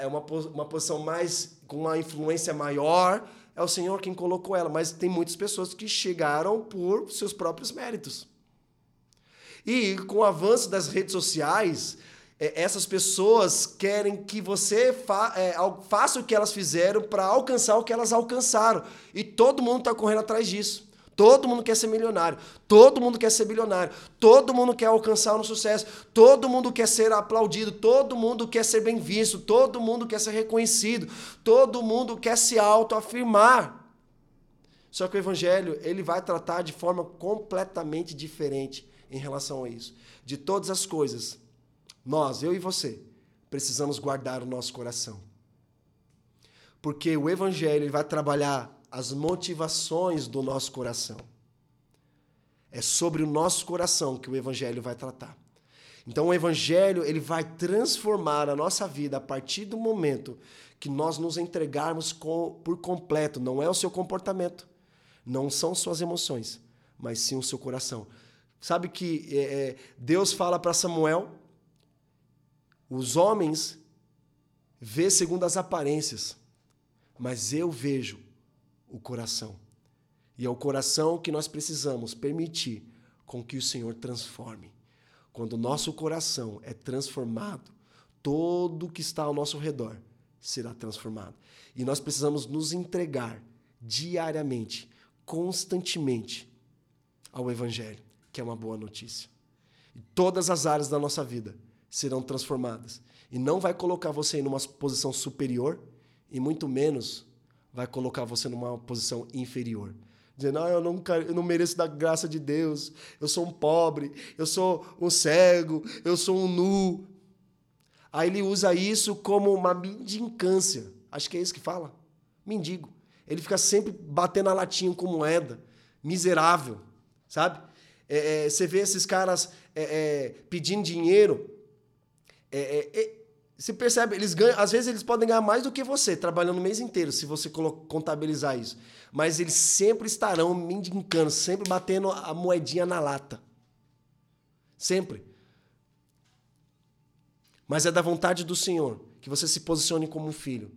é uma, uma posição mais com uma influência maior, é o Senhor quem colocou ela, mas tem muitas pessoas que chegaram por seus próprios méritos. E com o avanço das redes sociais, é, essas pessoas querem que você é, faça o que elas fizeram para alcançar o que elas alcançaram. E todo mundo está correndo atrás disso. Todo mundo quer ser milionário, todo mundo quer ser bilionário, todo mundo quer alcançar um sucesso, todo mundo quer ser aplaudido, todo mundo quer ser bem visto, todo mundo quer ser reconhecido, todo mundo quer se autoafirmar. Só que o evangelho, ele vai tratar de forma completamente diferente em relação a isso. De todas as coisas, nós, eu e você, precisamos guardar o nosso coração. Porque o evangelho ele vai trabalhar as motivações do nosso coração. É sobre o nosso coração que o evangelho vai tratar. Então o evangelho, ele vai transformar a nossa vida a partir do momento que nós nos entregarmos com, por completo, não é o seu comportamento, não são suas emoções, mas sim o seu coração. Sabe que é, é Deus fala para Samuel, os homens vê segundo as aparências, mas eu vejo o coração. E é o coração que nós precisamos permitir com que o Senhor transforme. Quando o nosso coração é transformado, todo o que está ao nosso redor será transformado. E nós precisamos nos entregar diariamente, constantemente ao Evangelho, que é uma boa notícia. E todas as áreas da nossa vida serão transformadas. E não vai colocar você em uma posição superior, e muito menos vai colocar você numa posição inferior. Dizendo, ah, eu não, eu não mereço da graça de Deus, eu sou um pobre, eu sou um cego, eu sou um nu. Aí ele usa isso como uma mendicância. Acho que é isso que fala. Mendigo. Ele fica sempre batendo a latinha com moeda. Miserável, sabe? É, é, você vê esses caras é, é pedindo dinheiro. Você percebe, eles ganham, às vezes eles podem ganhar mais do que você, trabalhando o mês inteiro, se você contabilizar isso. Mas eles sempre estarão mendigando, sempre batendo a moedinha na lata. Sempre. Mas é da vontade do Senhor que você se posicione como um filho.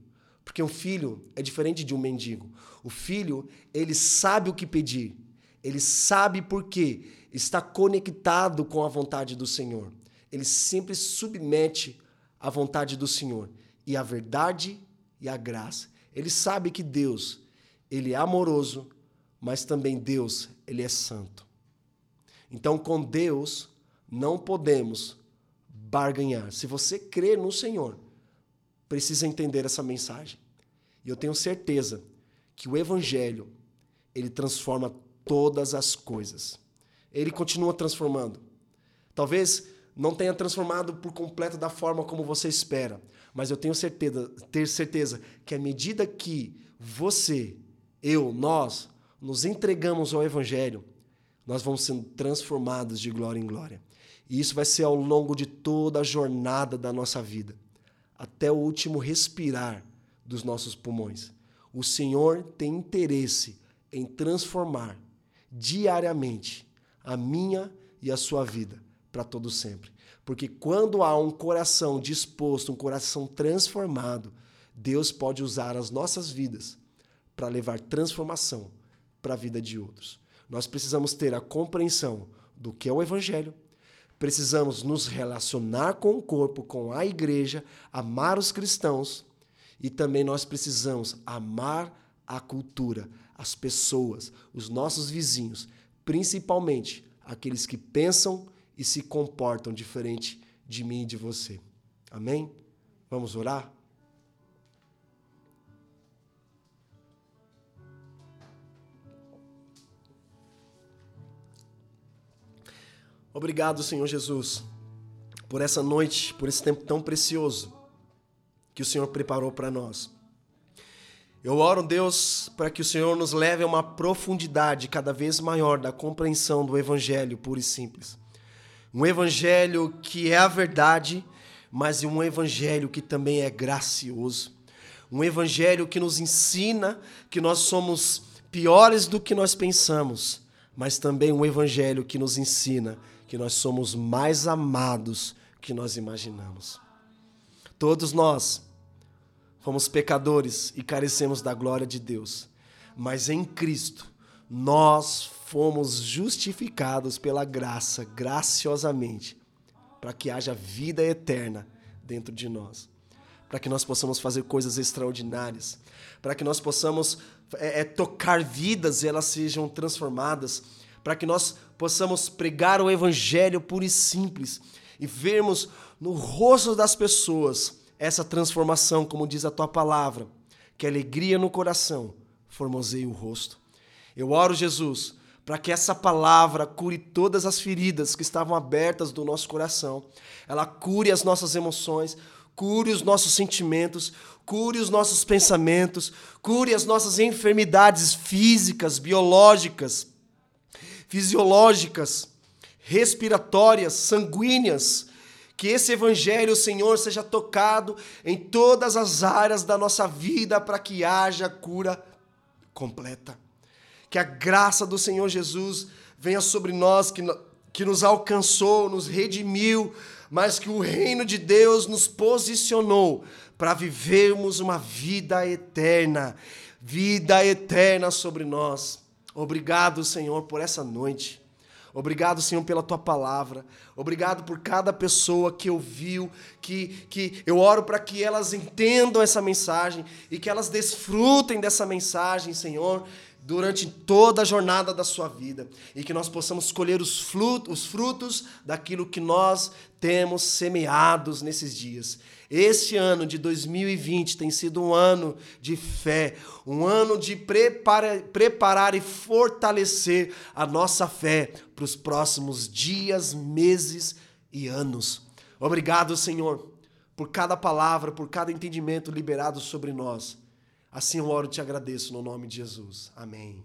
Porque um filho é diferente de um mendigo. O filho, ele sabe o que pedir. Ele sabe por quê. Está conectado com a vontade do Senhor. Ele sempre submete a vontade do Senhor e a verdade e a graça. Ele sabe que Deus, ele é amoroso, mas também Deus, ele é santo. Então, com Deus, não podemos barganhar. Se você crê no Senhor, precisa entender essa mensagem. E eu tenho certeza que o evangelho, ele transforma todas as coisas. Ele continua transformando. Talvez não tenha transformado por completo da forma como você espera, mas eu tenho certeza, ter certeza que à medida que você, eu, nós nos entregamos ao evangelho, nós vamos sendo transformados de glória em glória. E isso vai ser ao longo de toda a jornada da nossa vida, até o último respirar dos nossos pulmões. O Senhor tem interesse em transformar diariamente a minha e a sua vida para todo sempre. Porque quando há um coração disposto, um coração transformado, Deus pode usar as nossas vidas para levar transformação para a vida de outros. Nós precisamos ter a compreensão do que é o evangelho, precisamos nos relacionar com o corpo, com a igreja, amar os cristãos e também nós precisamos amar a cultura, as pessoas, os nossos vizinhos, principalmente aqueles que pensam e se comportam diferente de mim e de você. Amém? Vamos orar? Obrigado, Senhor Jesus, por essa noite, por esse tempo tão precioso que o Senhor preparou para nós. Eu oro, Deus, para que o Senhor nos leve a uma profundidade cada vez maior da compreensão do Evangelho puro e simples. Um Evangelho que é a verdade, mas um Evangelho que também é gracioso. Um Evangelho que nos ensina que nós somos piores do que nós pensamos, mas também um Evangelho que nos ensina que nós somos mais amados que nós imaginamos. Todos nós fomos pecadores e carecemos da glória de Deus, mas em Cristo nós fomos justificados pela graça, graciosamente, para que haja vida eterna dentro de nós, para que nós possamos fazer coisas extraordinárias, para que nós possamos é, é, tocar vidas e elas sejam transformadas. Para que nós possamos pregar o evangelho puro e simples e vermos no rosto das pessoas essa transformação, como diz a tua palavra, que alegria no coração formoseie o rosto. Eu oro, Jesus, para que essa palavra cure todas as feridas que estavam abertas do nosso coração. Ela cure as nossas emoções, cure os nossos sentimentos, cure os nossos pensamentos, cure as nossas enfermidades físicas, biológicas, fisiológicas, respiratórias, sanguíneas. Que esse evangelho, Senhor, seja tocado em todas as áreas da nossa vida para que haja cura completa. Que a graça do Senhor Jesus venha sobre nós, que, que nos alcançou, nos redimiu, mas que o reino de Deus nos posicionou para vivermos uma vida eterna, vida eterna sobre nós. Obrigado, Senhor, por essa noite. Obrigado, Senhor, pela tua palavra. Obrigado por cada pessoa que ouviu, que, que eu oro para que elas entendam essa mensagem e que elas desfrutem dessa mensagem, Senhor, durante toda a jornada da sua vida e que nós possamos colher os frutos, os frutos daquilo que nós temos semeados nesses dias. Este ano de 2020 tem sido um ano de fé, um ano de prepara, preparar e fortalecer a nossa fé para os próximos dias, meses e anos. Obrigado, Senhor, por cada palavra, por cada entendimento liberado sobre nós. Assim eu oro e te agradeço no nome de Jesus. Amém.